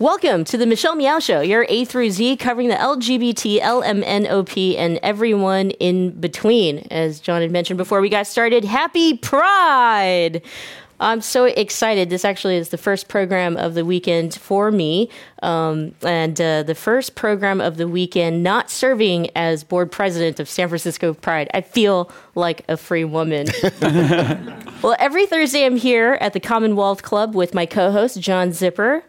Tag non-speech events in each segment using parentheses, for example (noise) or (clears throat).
Welcome to the Michelle Meow Show, your A through Z covering the LGBT, LMNOP, and everyone in between. As John had mentioned before we got started, happy Pride! I'm so excited. This actually is the first program of the weekend for me, um, and uh, the first program of the weekend not serving as board president of San Francisco Pride. I feel like a free woman. (laughs) well, every Thursday I'm here at the Commonwealth Club with my co host, John Zipperer.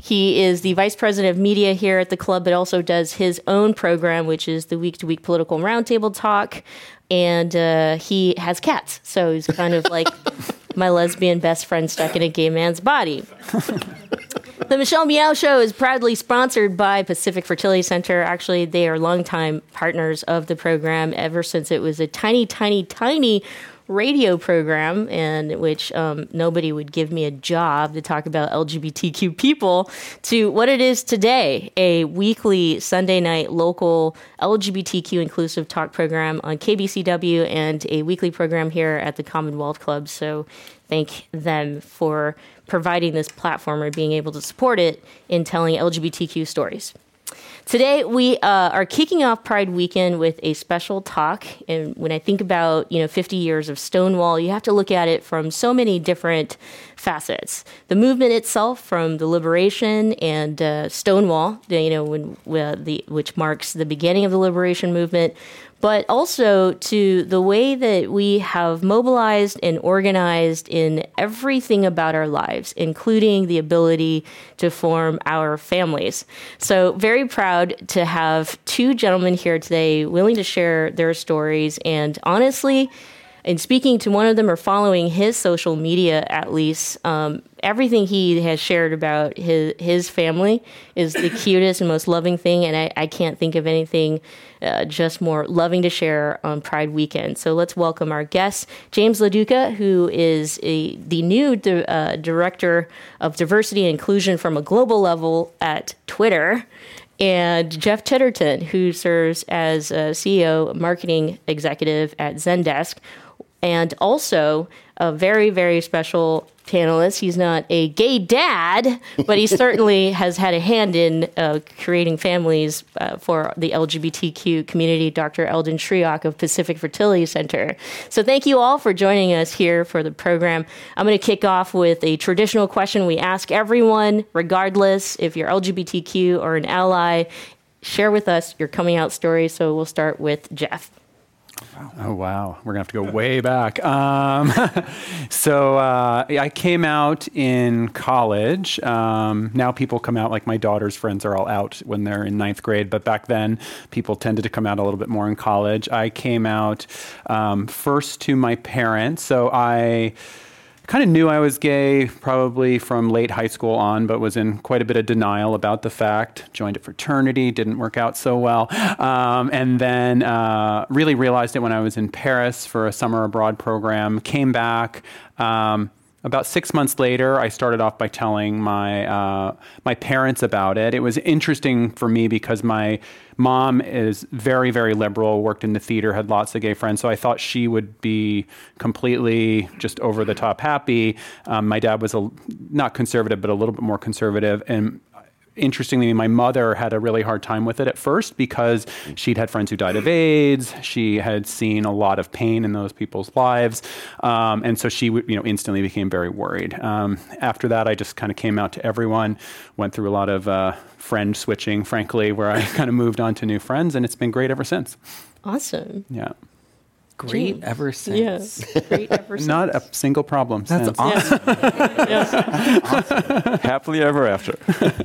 He is the vice president of media here at the club, but also does his own program, which is the week to week political roundtable talk. And uh, he has cats. So he's kind of like (laughs) my lesbian best friend stuck in a gay man's body. (laughs) The Michelle Meow Show is proudly sponsored by Pacific Fertility Center. Actually, they are longtime partners of the program ever since it was a tiny, tiny, tiny radio program in which um, nobody would give me a job to talk about LGBTQ people to what it is today a weekly Sunday night local LGBTQ inclusive talk program on KBCW and a weekly program here at the Commonwealth Club. So thank them for providing this platform or being able to support it in telling LGBTQ stories. Today we uh, are kicking off Pride Weekend with a special talk. And when I think about you know 50 years of Stonewall, you have to look at it from so many different facets. The movement itself, from the liberation and uh, Stonewall, you know, when uh, the which marks the beginning of the liberation movement, but also to the way that we have mobilized and organized in everything about our lives, including the ability to form our families. So, very proud to have two gentlemen here today willing to share their stories and honestly, in speaking to one of them or following his social media at least, um, everything he has shared about his his family is the (coughs) cutest and most loving thing, and I, I can't think of anything uh, just more loving to share on Pride Weekend. So let's welcome our guest, James Loduca, who is a, the new di- uh, director of diversity and inclusion from a global level at Twitter. And Jeff Titterton, who serves as a CEO marketing executive at Zendesk, and also a very, very special panelist. He's not a gay dad, but he (laughs) certainly has had a hand in uh, creating families uh, for the LGBTQ community, Dr. Eldon Shriock of Pacific Fertility Center. So thank you all for joining us here for the program. I'm going to kick off with a traditional question we ask everyone, regardless if you're LGBTQ or an ally. Share with us your coming out story. So we'll start with Jeff. Oh wow, we're gonna have to go way (laughs) back. Um, (laughs) so uh, I came out in college. Um, now people come out like my daughter's friends are all out when they're in ninth grade, but back then people tended to come out a little bit more in college. I came out um, first to my parents, so I kind of knew I was gay probably from late high school on, but was in quite a bit of denial about the fact. Joined a fraternity, didn't work out so well. Um, and then uh, really realized it when I was in Paris for a summer abroad program. Came back. Um, about six months later, I started off by telling my uh, my parents about it. It was interesting for me because my mom is very, very liberal, worked in the theater, had lots of gay friends. So I thought she would be completely just over the top happy. Um, my dad was a, not conservative, but a little bit more conservative, and interestingly, my mother had a really hard time with it at first because she'd had friends who died of AIDS. She had seen a lot of pain in those people's lives, um, and so she, you know, instantly became very worried. Um, after that, I just kind of came out to everyone. Went through a lot of uh, friend switching, frankly, where I (laughs) kind of moved on to new friends, and it's been great ever since. Awesome. Yeah. Great Gee. ever since. Yes. Great ever (laughs) since. Not a single problem. That's since. awesome. Yeah. (laughs) Happily ever after.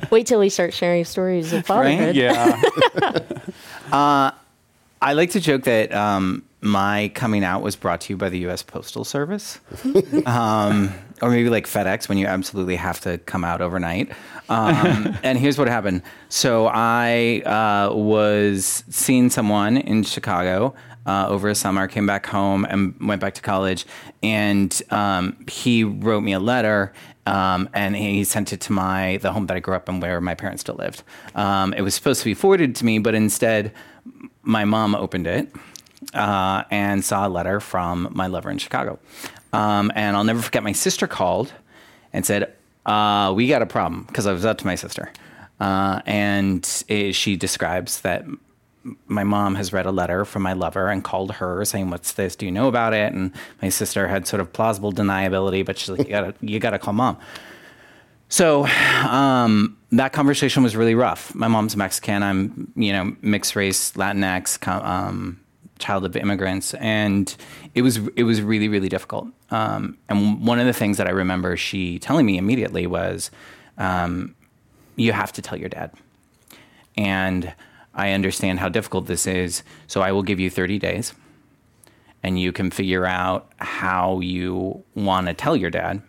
(laughs) Wait till we start sharing stories of fatherhood. Yeah. I like to joke that um, my coming out was brought to you by the U.S. Postal Service, um, or maybe like FedEx when you absolutely have to come out overnight. Um, and here's what happened. So I uh, was seeing someone in Chicago. Uh, over a summer, came back home and went back to college, and um, he wrote me a letter um, and he sent it to my the home that I grew up in, where my parents still lived. Um, it was supposed to be forwarded to me, but instead, my mom opened it uh, and saw a letter from my lover in Chicago. Um, and I'll never forget. My sister called and said, uh, we got a problem because I was up to my sister. Uh, and it, she describes that my mom has read a letter from my lover and called her saying, "What's this? Do you know about it?" And my sister had sort of plausible deniability, but she's like, "You gotta, you gotta call mom." So um, that conversation was really rough. My mom's Mexican. I'm, you know, mixed race, Latinx, um, child of immigrants, and it was it was really really difficult. Um, and one of the things that I remember she telling me immediately was, um, "You have to tell your dad." And I understand how difficult this is, so I will give you 30 days, and you can figure out how you want to tell your dad.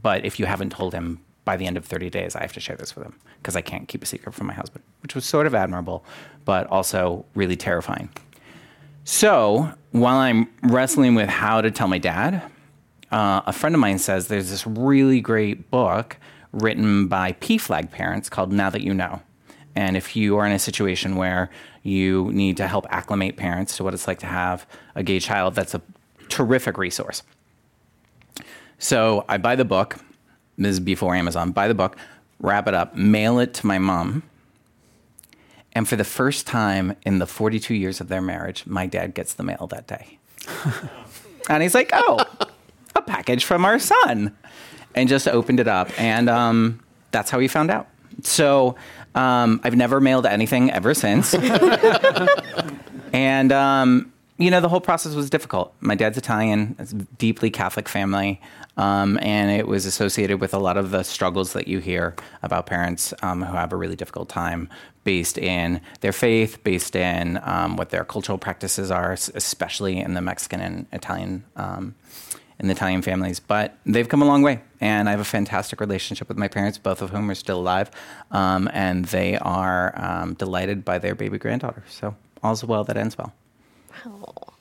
But if you haven't told him by the end of 30 days, I have to share this with him because I can't keep a secret from my husband, which was sort of admirable, but also really terrifying. So while I'm wrestling with how to tell my dad, uh, a friend of mine says there's this really great book written by PFLAG parents called Now That You Know. And if you are in a situation where you need to help acclimate parents to what it's like to have a gay child, that's a terrific resource. So I buy the book this is before Amazon, buy the book, wrap it up, mail it to my mom. And for the first time in the 42 years of their marriage, my dad gets the mail that day. (laughs) and he's like, oh, a package from our son. And just opened it up. And um, that's how he found out. So um, I've never mailed anything ever since. (laughs) and, um, you know, the whole process was difficult. My dad's Italian, it's a deeply Catholic family. Um, and it was associated with a lot of the struggles that you hear about parents um, who have a really difficult time based in their faith, based in um, what their cultural practices are, especially in the Mexican and Italian. In the Italian families, but they've come a long way, and I have a fantastic relationship with my parents, both of whom are still alive, um, and they are um, delighted by their baby granddaughter. So all's well that ends well. Wow.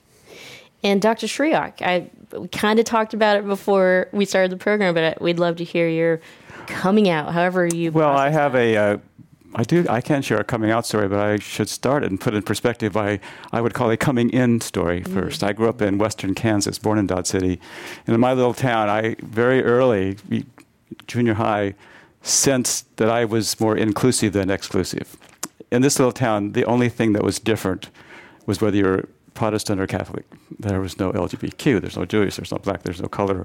And Dr. Shriock, I kind of talked about it before we started the program, but we'd love to hear your coming out, however you. Well, I have that. a. Uh, I do. I can share a coming out story, but I should start and put in perspective. I I would call a coming in story 1st mm-hmm. I grew up in western Kansas, born in Dodge City, and in my little town, I very early, junior high, sensed that I was more inclusive than exclusive. In this little town, the only thing that was different was whether you're Protestant or Catholic. There was no LGBTQ. There's no Jewish. There's no black. There's no color.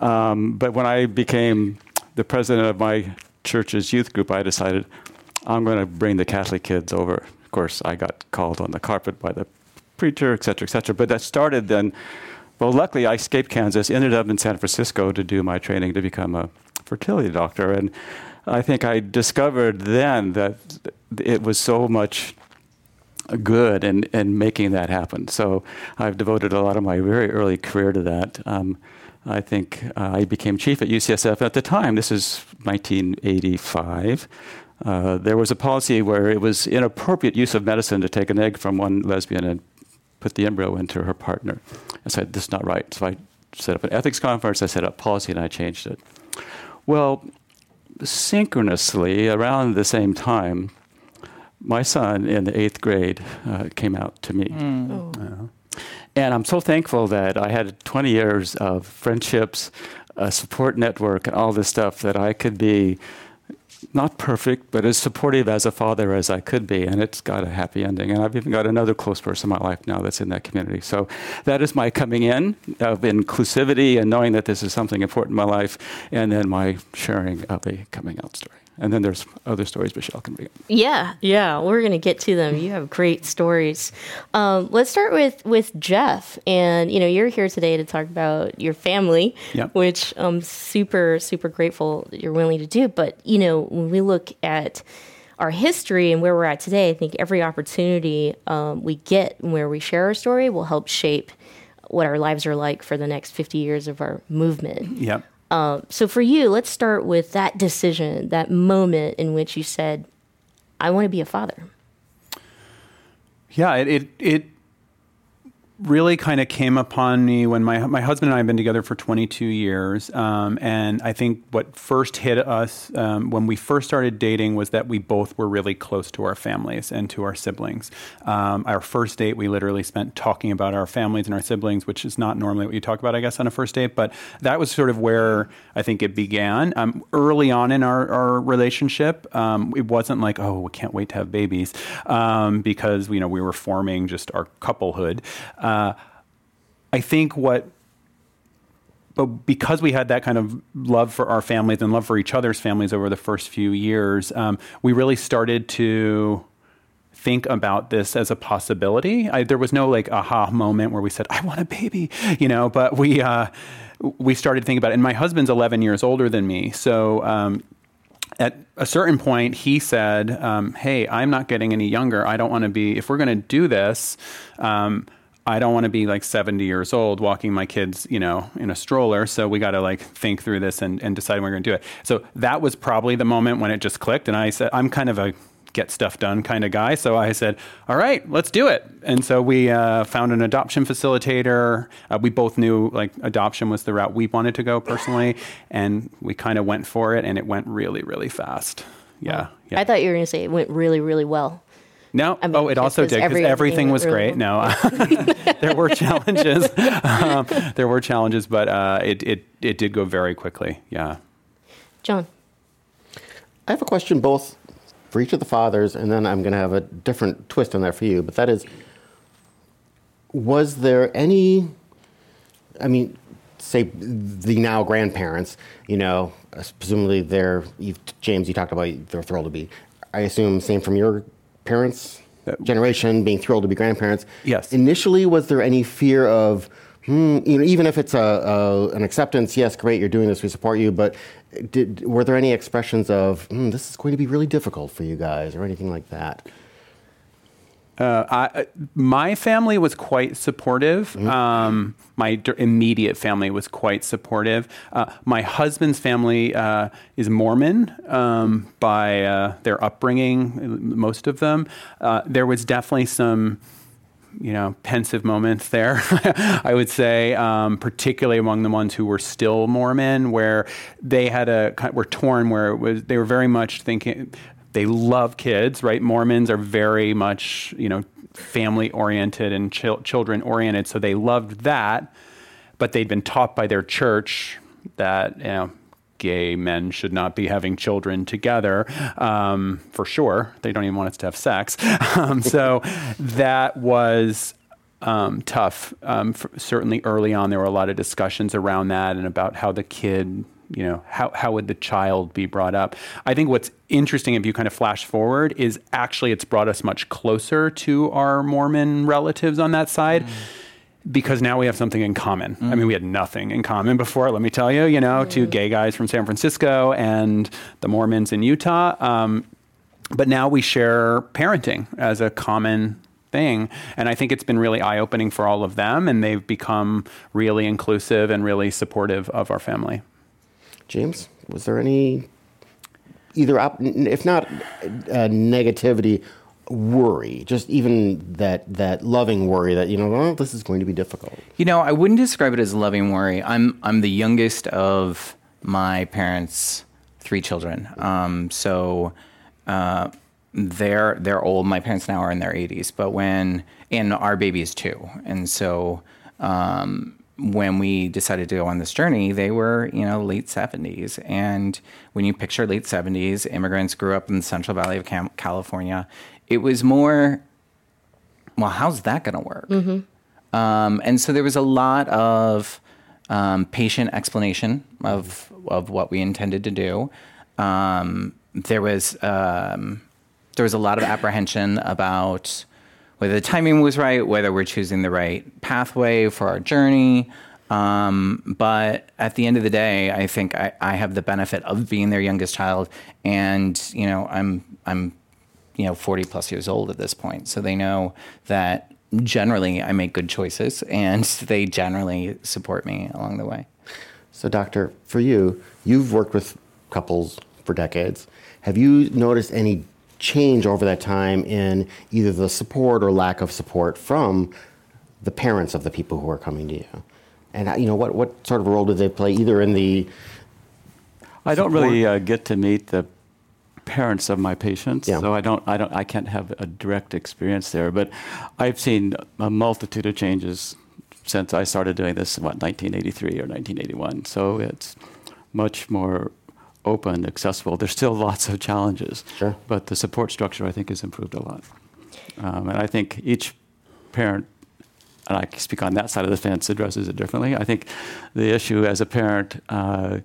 Um, but when I became the president of my church's youth group, I decided I'm going to bring the Catholic kids over. Of course, I got called on the carpet by the preacher, et cetera, et cetera. But that started then. Well, luckily, I escaped Kansas, ended up in San Francisco to do my training to become a fertility doctor. And I think I discovered then that it was so much good in, in making that happen. So I've devoted a lot of my very early career to that. Um, I think uh, I became chief at UCSF at the time. This is 1985. Uh, there was a policy where it was inappropriate use of medicine to take an egg from one lesbian and put the embryo into her partner. I said, this is not right. So I set up an ethics conference, I set up policy, and I changed it. Well, synchronously, around the same time, my son in the eighth grade uh, came out to me. Mm. Oh. Uh, and I'm so thankful that I had 20 years of friendships, a support network, and all this stuff that I could be not perfect, but as supportive as a father as I could be. And it's got a happy ending. And I've even got another close person in my life now that's in that community. So that is my coming in of inclusivity and knowing that this is something important in my life, and then my sharing of a coming out story. And then there's other stories Michelle can bring. Yeah, yeah, we're gonna get to them. You have great stories. Um, let's start with with Jeff, and you know you're here today to talk about your family, which I'm super super grateful that you're willing to do. But you know when we look at our history and where we're at today, I think every opportunity um, we get where we share our story will help shape what our lives are like for the next 50 years of our movement. Yep. Uh, so for you, let's start with that decision, that moment in which you said, "I want to be a father." Yeah, it, it, it really kind of came upon me when my my husband and I have been together for 22 years, um, and I think what first hit us um, when we first started dating was that we both were really close to our families and to our siblings. Um, our first date, we literally spent talking about our families and our siblings, which is not normally what you talk about, I guess, on a first date. But that was sort of where I think it began. Um, early on in our, our relationship, um, it wasn't like, oh, we can't wait to have babies, um, because you know we were forming just our couplehood. Uh, I think what but because we had that kind of love for our families and love for each other's families over the first few years, um, we really started to think about this as a possibility. I, there was no like aha moment where we said, "I want a baby," you know. But we uh, we started thinking about it. And my husband's 11 years older than me, so. Um, at a certain point, he said, um, "Hey, I'm not getting any younger. I don't want to be. If we're going to do this, um, I don't want to be like 70 years old walking my kids, you know, in a stroller. So we got to like think through this and, and decide when we're going to do it. So that was probably the moment when it just clicked. And I said, I'm kind of a get stuff done kind of guy. So I said, all right, let's do it. And so we uh, found an adoption facilitator. Uh, we both knew like adoption was the route we wanted to go personally. And we kind of went for it and it went really, really fast. Yeah. yeah. I thought you were going to say it went really, really well. No. I mean, oh, it also did because everything, everything was great. No, (laughs) (laughs) there were challenges. (laughs) um, there were challenges, but uh, it, it it did go very quickly. Yeah. John. I have a question both for each of the fathers, and then I'm going to have a different twist on that for you. But that is, was there any? I mean, say the now grandparents. You know, presumably they're James. You talked about they're thrilled to be. I assume same from your parents' generation being thrilled to be grandparents. Yes. Initially, was there any fear of, hmm, you know, even if it's a, a, an acceptance, yes, great, you're doing this, we support you, but did, were there any expressions of, hmm, this is going to be really difficult for you guys, or anything like that? Uh, I, my family was quite supportive. Mm-hmm. Um, my d- immediate family was quite supportive. Uh, my husband's family uh, is Mormon um, by uh, their upbringing, most of them. Uh, there was definitely some you know, pensive moments there, (laughs) I would say, um, particularly among the ones who were still Mormon, where they had a were torn, where it was they were very much thinking they love kids, right? Mormons are very much, you know, family oriented and ch- children oriented, so they loved that. But they'd been taught by their church that, you know, gay men should not be having children together, um, for sure. They don't even want us to have sex. (laughs) Um, so that was um, tough. Um, certainly early on, there were a lot of discussions around that and about how the kid you know how, how would the child be brought up i think what's interesting if you kind of flash forward is actually it's brought us much closer to our mormon relatives on that side mm. because now we have something in common mm. i mean we had nothing in common before let me tell you you know mm. two gay guys from san francisco and the mormons in utah um, but now we share parenting as a common thing. And I think it's been really eye opening for all of them, and they've become really inclusive and really supportive of our family. James, was there any either op- if not uh, negativity, worry, just even that that loving worry that you know oh, this is going to be difficult. You know, I wouldn't describe it as loving worry. I'm I'm the youngest of my parents' three children, um, so. Uh, they're they're old. My parents now are in their 80s, but when and our baby is two, and so um, when we decided to go on this journey, they were, you know, late 70s. And when you picture late 70s, immigrants grew up in the Central Valley of Cam- California. It was more, well, how's that going to work? Mm-hmm. Um, and so there was a lot of um, patient explanation of, of what we intended to do. Um, there was um, there was a lot of apprehension about whether the timing was right, whether we're choosing the right pathway for our journey. Um, but at the end of the day, I think I, I have the benefit of being their youngest child, and you know, I'm I'm you know 40 plus years old at this point, so they know that generally I make good choices, and (laughs) they generally support me along the way. So, doctor, for you, you've worked with couples for decades. Have you noticed any change over that time in either the support or lack of support from the parents of the people who are coming to you? And uh, you know, what, what sort of role do they play either in the I don't really uh, get to meet the parents of my patients, Yeah. so I don't, I don't, I can't have a direct experience there. But I've seen a multitude of changes since I started doing this in what 1983 or 1981. So it's much more open, accessible. There's still (laughs) lots of challenges, Sure. but the support structure I think has improved a lot. Um, and I think each parent and I speak on that side of the fence, addresses it differently. I think the issue as a parent, uh,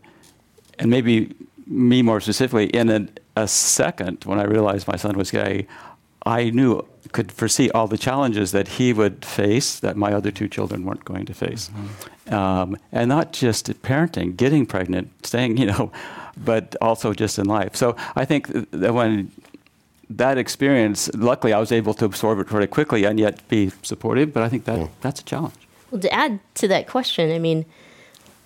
and maybe me more specifically, in a, a second when I realized my son was gay, I knew, could foresee all the challenges that he would face that my other two children weren't going to face. Um, and not just parenting, getting pregnant, staying, (laughs) you know, but also just in life. So I think that when that experience, luckily, I was able to absorb it pretty quickly and yet be supportive. But I think that Yeah. that's a challenge. Well, to add to that question, I mean,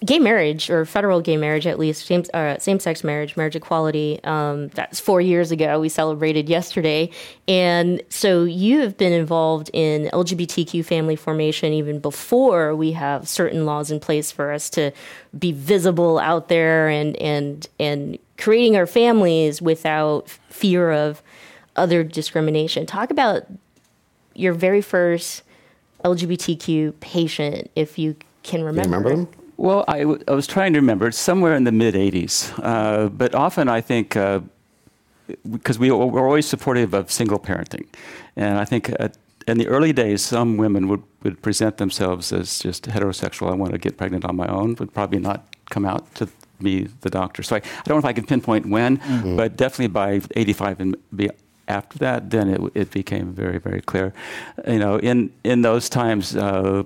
gay marriage or federal gay marriage, at least same uh, sex marriage, marriage equality. Um, that's four years ago. We celebrated yesterday, and so you have been involved in LGBTQ family formation even before we have certain laws in place for us to be visible out there and and and creating our families without fear of other discrimination. Talk about your very first LGBTQ patient, if you can you remember. remember them? Well, I, w- I was trying to remember. It's somewhere in the mid 80s. Uh, but often I think, uh, because we, we're always supportive of single parenting. And I think at, in the early days, some women would, would present themselves as just heterosexual. I want to get pregnant on my own, would probably not come out to me, the doctor. So I, I don't know if I can pinpoint when, but definitely by 85 and after that, then it, it became very, very clear. You know, in, in those times, uh,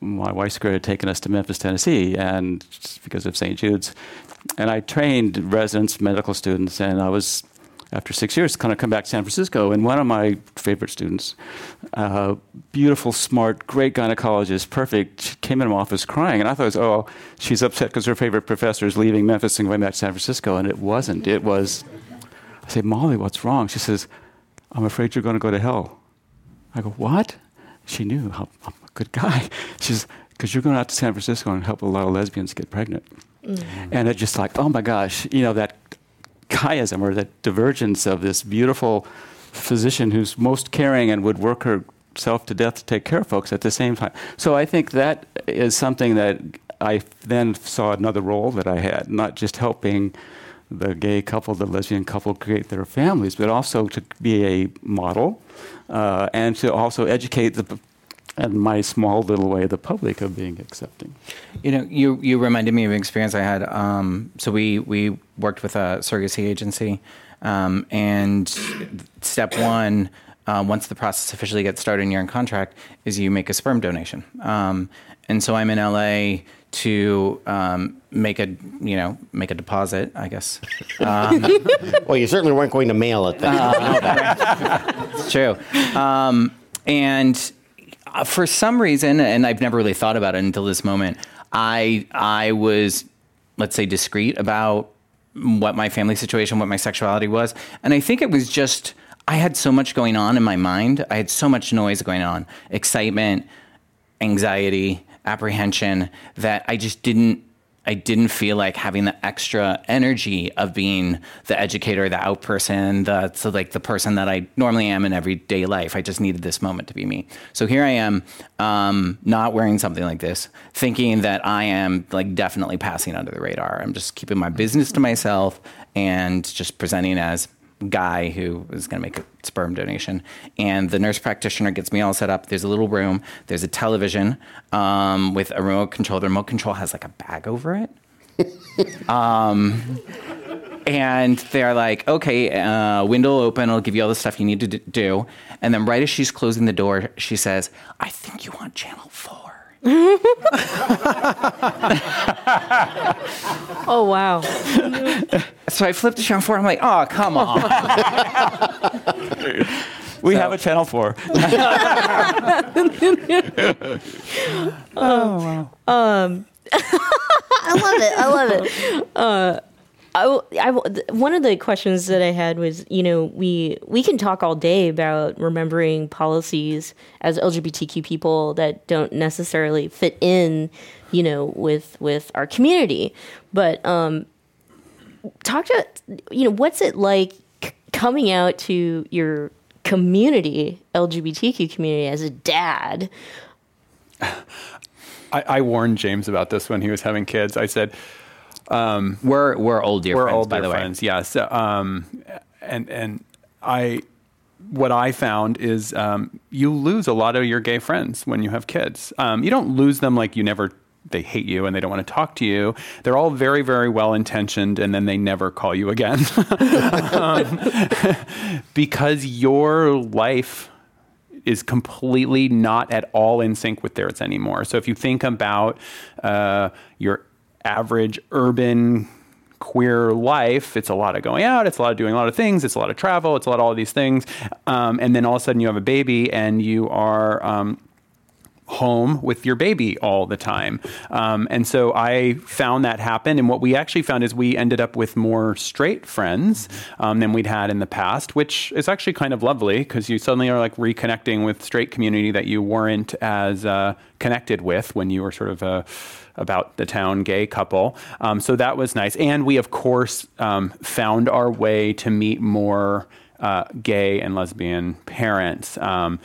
my wife's career had taken us to Memphis, Tennessee, and because of St. Jude's. And I trained residents, medical students, and I was, after six years, kind of come back to San Francisco. And one of my favorite students, uh, beautiful, smart, great gynecologist, perfect, she came in my office crying. And I thought, oh, she's upset because her favorite professor is leaving Memphis and going back to San Francisco. And it wasn't. It was, I say, Molly, what's wrong? She says, I'm afraid you're going to go to hell. I go, what? She knew how, I'm a good guy. She says, because you're going out to San Francisco and help a lot of lesbians get pregnant. Mm. And it just like, oh my gosh, you know, that chiasm or that divergence of this beautiful physician who's most caring and would work herself to death to take care of folks at the same time. So I think that is something that I then saw another role that I had, not just helping the gay couple, the lesbian couple create their families, but also to be a model uh, and to also educate the, in my small little way, the public of being accepting. You know, you you reminded me of an experience I had. Um, so we we worked with a surrogacy agency, um, and step one, uh, once the process officially gets started and you're in contract, is you make a sperm donation. Um, and so I'm in LA to um, make a you know make a deposit, I guess. (laughs) Well, you certainly weren't going to mail it then. (laughs) It's true. Um, and uh, for some reason, and I've never really thought about it until this moment, I I was, let's say, discreet about what my family situation, what my sexuality was, and I think it was just I had so much going on in my mind. I had so much noise going on, excitement, anxiety, apprehension that I just didn't I didn't feel like having the extra energy of being the educator, the out person, the so like the person that I normally am in everyday life. I just needed this moment to be me. So here I am, um, not wearing something like this, thinking that I am like definitely passing under the radar. I'm just keeping my business to myself and just presenting as guy who is going to make a sperm donation. And the nurse practitioner gets me all set up. There's a little room. There's a television um, with a remote control. The remote control has like a bag over it. (laughs) um, and they're like, okay, uh, window open. I'll give you all the stuff you need to do. And then right as she's closing the door, she says, I think you want channel four. (laughs) Oh wow! So I flipped to channel four. I'm like, oh, come on. (laughs) We have a channel for. (laughs) I love it. I love it. Uh, I, I, one of the questions that I had was, you know, we we can talk all day about remembering policies as LGBTQ people that don't necessarily fit in, you know, with with our community. But um, talk to you know, what's it like c- coming out to your community, LGBTQ community, as a dad? (laughs) I, I warned James about this when he was having kids. I said, We're we're old dear we're friends, old by dear the way. friends. Yeah. So, um, and and I, what I found is um, you lose a lot of your gay friends when you have kids. Um, you don't lose them like you never. They hate you and they don't want to talk to you. They're all very, very well intentioned, and then they never call you again (laughs) um, (laughs) because your life is completely not at all in sync with theirs anymore. So if you think about uh, your average urban queer life, it's a lot of going out, it's a lot of doing a lot of things, it's a lot of travel, it's a lot of all of these things, um, and then all of a sudden you have a baby and you are. Um, home with your baby all the time. Um, and so I found that happen. And what we actually found is we ended up with more straight friends um, than we'd had in the past, which is actually kind of lovely because you suddenly are like reconnecting with straight community that you weren't as uh, connected with when you were sort of a about the town gay couple. Um, so that was nice. And we, of course, um, found our way to meet more uh, gay and lesbian parents. Um,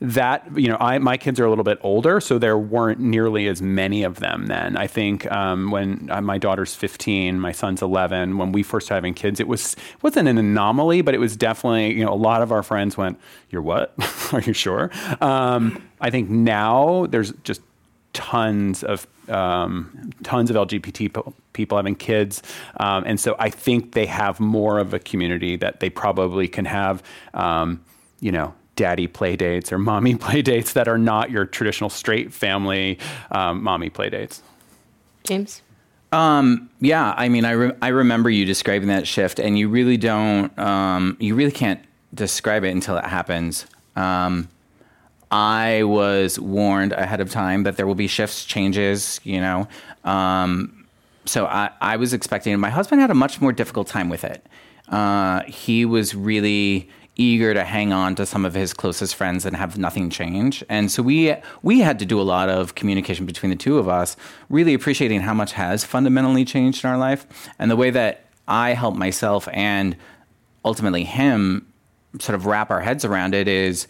that you know I my kids are a little bit older so there weren't nearly as many of them then I think um, when uh, my daughter's 15 my son's 11 when we first started having kids it was wasn't an anomaly but it was definitely you know a lot of our friends went you're what (laughs) are you sure um, I think now there's just tons of um, tons of LGBT po- people having kids, um, and so I think they have more of a community that they probably can have, um, you know, daddy play dates or mommy (laughs) play dates that are not your traditional straight family um, mommy play dates. James? Um, yeah, I mean, I, re- I remember you describing that shift, and you really don't, um, you really can't describe it until it happens. Um, I was warned ahead of time that there will be shifts, changes, you know. Um, so I, I was expecting, my husband had a much more difficult time with it. Uh, he was really eager to hang on to some of his closest friends and have nothing change. And so we we had to do a lot of communication between the two of us, really appreciating how much has fundamentally changed in our life and the way that I help myself and ultimately him sort of wrap our heads around it is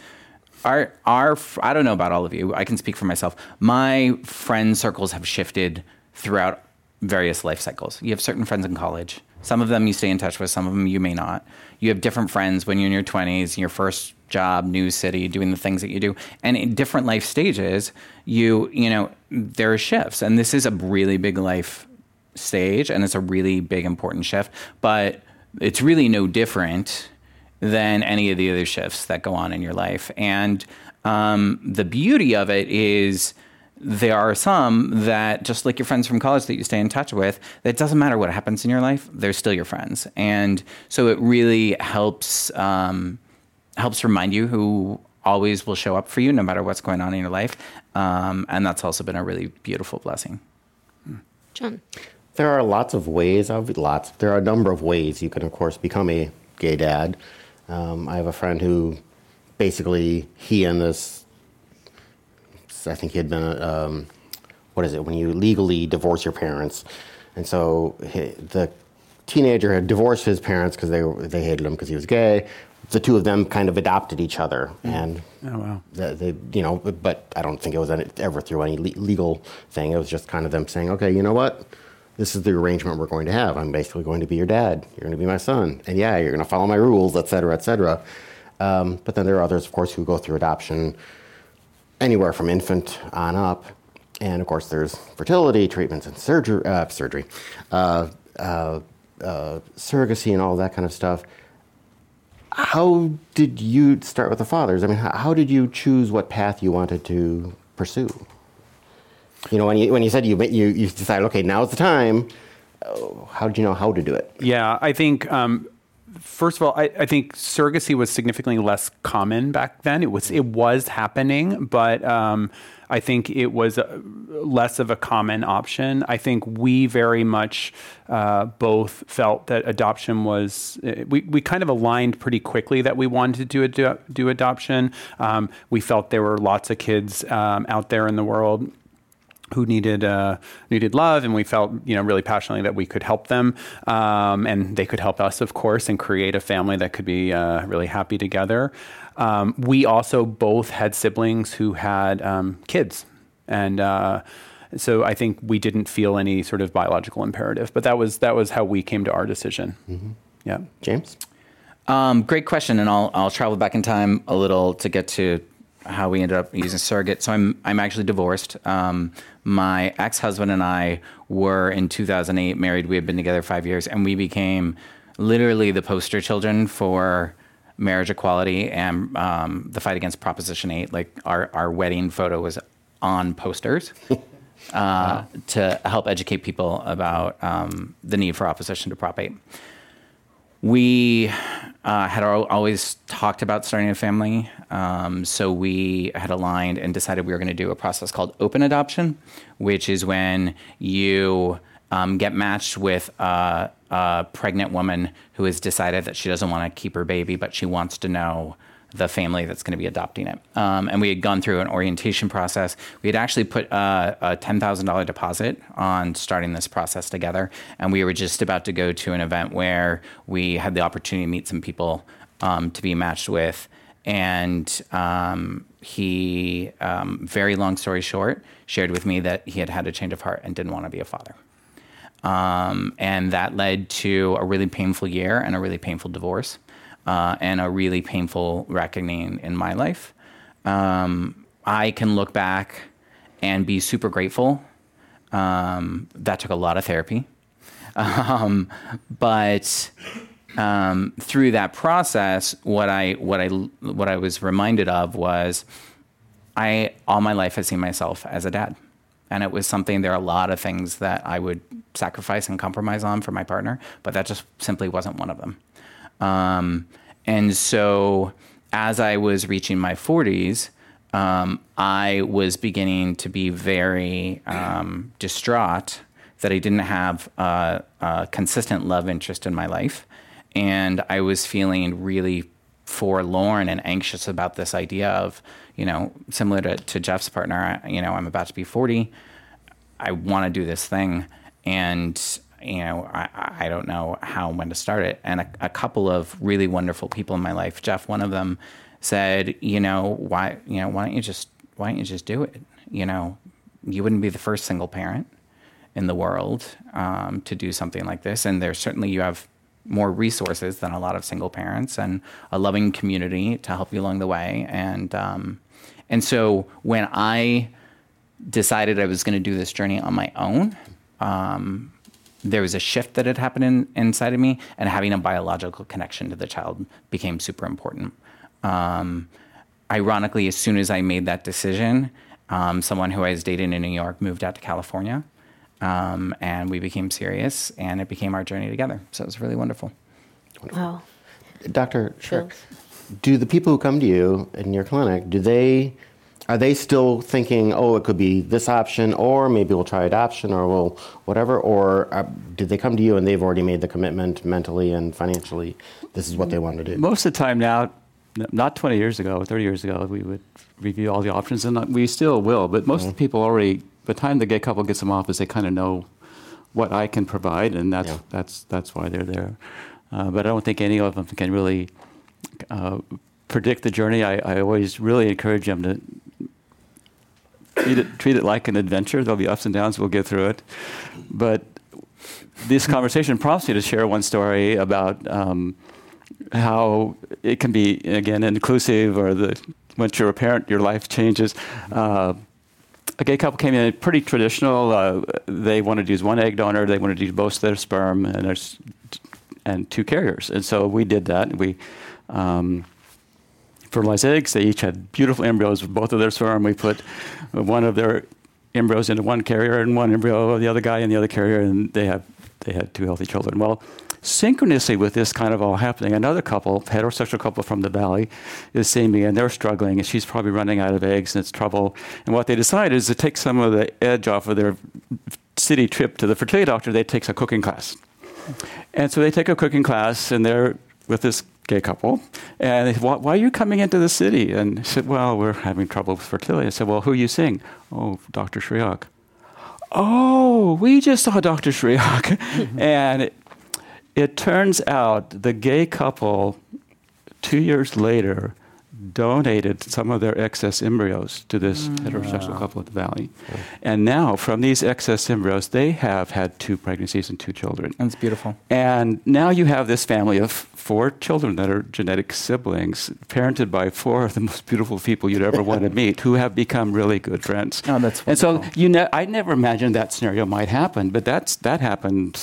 our our I don't know about all of you. I can speak for myself. My friend circles have shifted throughout various life cycles. You have certain friends in college. Some of them you stay in touch with, some of them you may not. You have different friends when you're in your 20s, your first job, new city, doing the things that you do. And in different life stages, you, you know, there are shifts. And this is a really big life stage and it's a really big important shift, but it's really no different than any of the other shifts that go on in your life. And um, the beauty of it is there are some that just like your friends from college that you stay in touch with that doesn't matter what happens in your life they're still your friends and so it really helps um, helps remind you who always will show up for you no matter what's going on in your life um, and that's also been a really beautiful blessing John? There are lots of ways. Of lots. There are a number of ways you can, of course, become a gay dad. Um, I have a friend who, basically, he and this. I think he had been. a, Um, what is it when you legally divorce your parents, and so he, the teenager had divorced his parents because they, they hated him because he was gay. The two of them kind of adopted each other, and Oh wow. they, they, you know, but, but I don't think it was ever through any legal thing. It was just kind of them saying, okay, you know what? This is the arrangement we're going to have. I'm basically going to be your dad. You're going to be my son. And yeah, you're going to follow my rules, et cetera, et cetera. Um, but then there are others, of course, who go through adoption anywhere from infant on up. And of course, there's fertility treatments and surgery, uh, surgery, uh, uh, uh, surrogacy, and all that kind of stuff. How did you start with the fathers? I mean, how, how did you choose what path you wanted to pursue? You know, when you when you said you you you decided, okay, now's the time. uh, How did you know how to do it? Yeah, I think um, first of all, I, I, think surrogacy was significantly less common back then. It was it was happening, but um, I think it was a, less of a common option. I think we very much uh, both felt that adoption was uh, we, we kind of aligned pretty quickly that we wanted to do, do adoption. Um, we felt there were lots of kids um, out there in the world who needed uh, needed love, and we felt you know really passionately that we could help them, um, and they could help us, of course, and create a family that could be uh, really happy together. Um, we also both had siblings who had um, kids, and uh, so I think we didn't feel any sort of biological imperative. But that was that was how we came to our decision. Mm-hmm. Yeah, James. Um, great question, and I'll I'll travel back in time a little to get to how we ended up using surrogate. So I'm I'm actually divorced. Um, my ex husband and I were in 2008 married. We had been together five years, and we became literally the poster children for marriage equality and um, the fight against Proposition 8. Like our our wedding photo was on posters. (laughs) Uh, wow. To help educate people about um, the need for opposition to Prop 8 we uh, had always talked about starting a family. Um, so we had aligned and decided we were going to do a process called open adoption, which is when you um, get matched with a, a, pregnant woman who has decided that she doesn't want to keep her baby, but she wants to know the family that's going to be adopting it. Um, and we had gone through an orientation process. We had actually put a, a $10,000 deposit on starting this process together. And we were just about to go to an event where we had the opportunity to meet some people um, to be matched with. And um, he, um, very long story short, shared with me that he had had a change of heart and didn't want to be a father. Um, and that led to a really painful year and a really painful divorce uh, and a really painful reckoning in my life. Um, I can look back and be super grateful. Um, that took a lot of therapy. (laughs) Um, but um, through that process, what I what I what I was reminded of was I all my life have seen myself as a dad, and it was something. There are a lot of things that I would sacrifice and compromise on for my partner, but that just simply wasn't one of them. Um, and so as I was reaching my 40s, um, I was beginning to be very um, distraught that I didn't have a, consistent love interest in my life. And I was feeling really forlorn and anxious about this idea of, you know, similar to, to Jeff's partner, you know, I'm about to be 40. I want to do this thing. And you know, I, I don't know how and when to start it. And a, a, couple of really wonderful people in my life, Jeff, one of them said, you know, why, you know, why don't you just, why don't you just do it? You know, you wouldn't be the first single parent in the world um, to do something like this. And there's certainly, you have more resources than a lot of single parents and a loving community to help you along the way. And, um, and so when I decided I was going to do this journey on my own, um, there was a shift that had happened in, inside of me, and having a biological connection to the child became super important. Um, ironically, as soon as I made that decision, um, someone who I was dating in New York moved out to California, um, and we became serious, and it became our journey together. So it was really wonderful. Wow, Doctor, sure. Do the people who come to you in your clinic do they are they still thinking, oh, it could be this option, or maybe we'll try adoption, or we'll whatever? Or uh, did they come to you and they've already made the commitment mentally and financially? This is what they want to do. Most of the time now, not 20 years ago, 30 years ago, we would review all the options, and we still will. But most mm-hmm. of the people already, by the time the gay couple gets them office, they kind of know what I can provide, and that's yeah. that's that's why they're there. Uh, but I don't think any of them can really uh, predict the journey. I, I always really encourage them to treat it, treat it like an adventure. There'll be ups and downs. We'll get through it. But this conversation prompts me to share one story about um, how it can be, again, inclusive or the once you're a parent, your life changes. Uh, a gay couple came in pretty traditional. Uh, they wanted to use one egg donor. They wanted to use both their sperm and there's and two carriers. And so we did that. We um, fertilized eggs. They each had beautiful embryos both of their sperm. We put one of their embryos into one carrier and one embryo of the other guy in the other carrier, and they have they had two healthy children. Well, synchronously with this kind of all happening, another couple, heterosexual couple from the valley, is seeing me and they're struggling and she's probably running out of eggs and it's trouble. And what they decide is to take some of the edge off of their city trip to the fertility doctor, they take a cooking class. And so they take a cooking class and they're with this gay couple. And they said, why, why, are you coming into the city? And he said, well, we're having trouble with fertility. I said, well, who are you seeing? Oh, Dr. Shriock. Oh, we just saw Dr. Shriock. (laughs) and it, it turns out the gay couple, two years later, donated some of their excess embryos to this mm. heterosexual wow. couple at the Valley. And now, from these excess embryos, they have had two pregnancies and two children. That's beautiful. And now you have this family of four children that are genetic siblings, parented by four of the most beautiful people you'd ever want to (laughs) meet, who have become really good friends. Oh, that's wonderful. And so you ne- I never imagined that scenario might happen, but that's that happened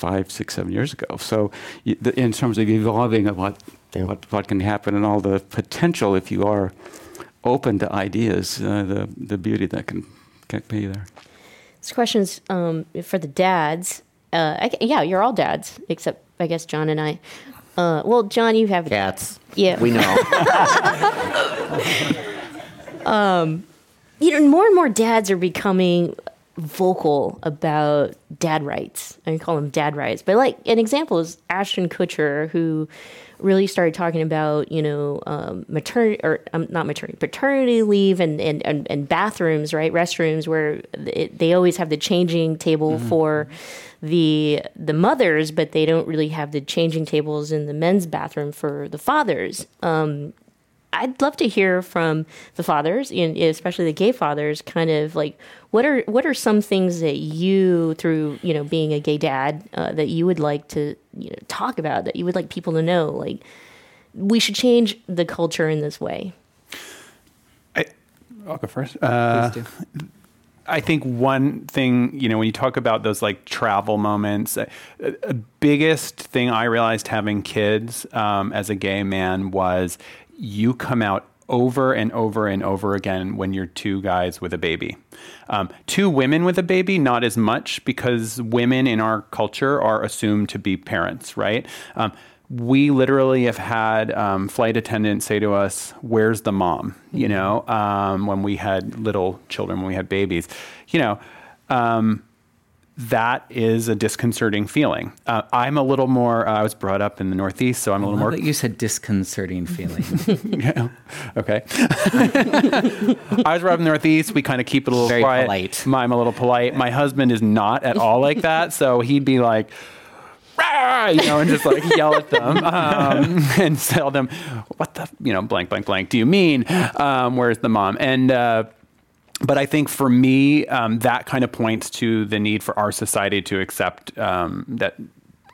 five, six, seven years ago. So, in terms of evolving of what yeah. what, what can happen and all the potential if you are open to ideas, uh, the, the beauty that can, can be there. This question's um, for the dads. Uh, I, yeah, you're all dads, except I guess John and I. Uh, well, John, you have cats. Yeah, we know. (laughs) um, you know, more and more dads are becoming vocal about dad rights. I call them dad rights, but like an example is Ashton Kutcher, who really started talking about you know um, maternity or um, not maternity paternity leave and, and, and, and bathrooms right restrooms where it, they always have the changing table mm-hmm. for the the mothers but they don't really have the changing tables in the men's bathroom for the fathers um, I'd love to hear from the fathers, and especially the gay fathers, kind of like what are what are some things that you, through you know being a gay dad, uh, that you would like to you know, talk about, that you would like people to know, like we should change the culture in this way. I, will go first. Uh, I think one thing, you know, when you talk about those like travel moments, a, uh, a biggest thing I realized having kids um, as a gay man was you come out over and over and over again when you're two guys with a baby. Um, two women with a baby, not as much because women in our culture are assumed to be parents, right? Um, we literally have had um, flight attendants say to us, "Where's the mom?" You mm-hmm. know, um, when we had little children, when we had babies, you know um, that is a disconcerting feeling. Uh, I'm a little more. Uh, I was brought up in the Northeast, so I'm a little more. you said disconcerting feeling. (laughs) yeah. Okay. (laughs) I was brought up in the Northeast. We kind of keep it a little Very quiet. polite. I'm a little polite. My husband is not at all like that, so he'd be like. You know, and just like yell at them um, (laughs) and tell them, "What the, you know, blank, blank, blank? Do you mean? Um, where's the mom?" And uh, but I think for me, um, that kind of points to the need for our society to accept um, that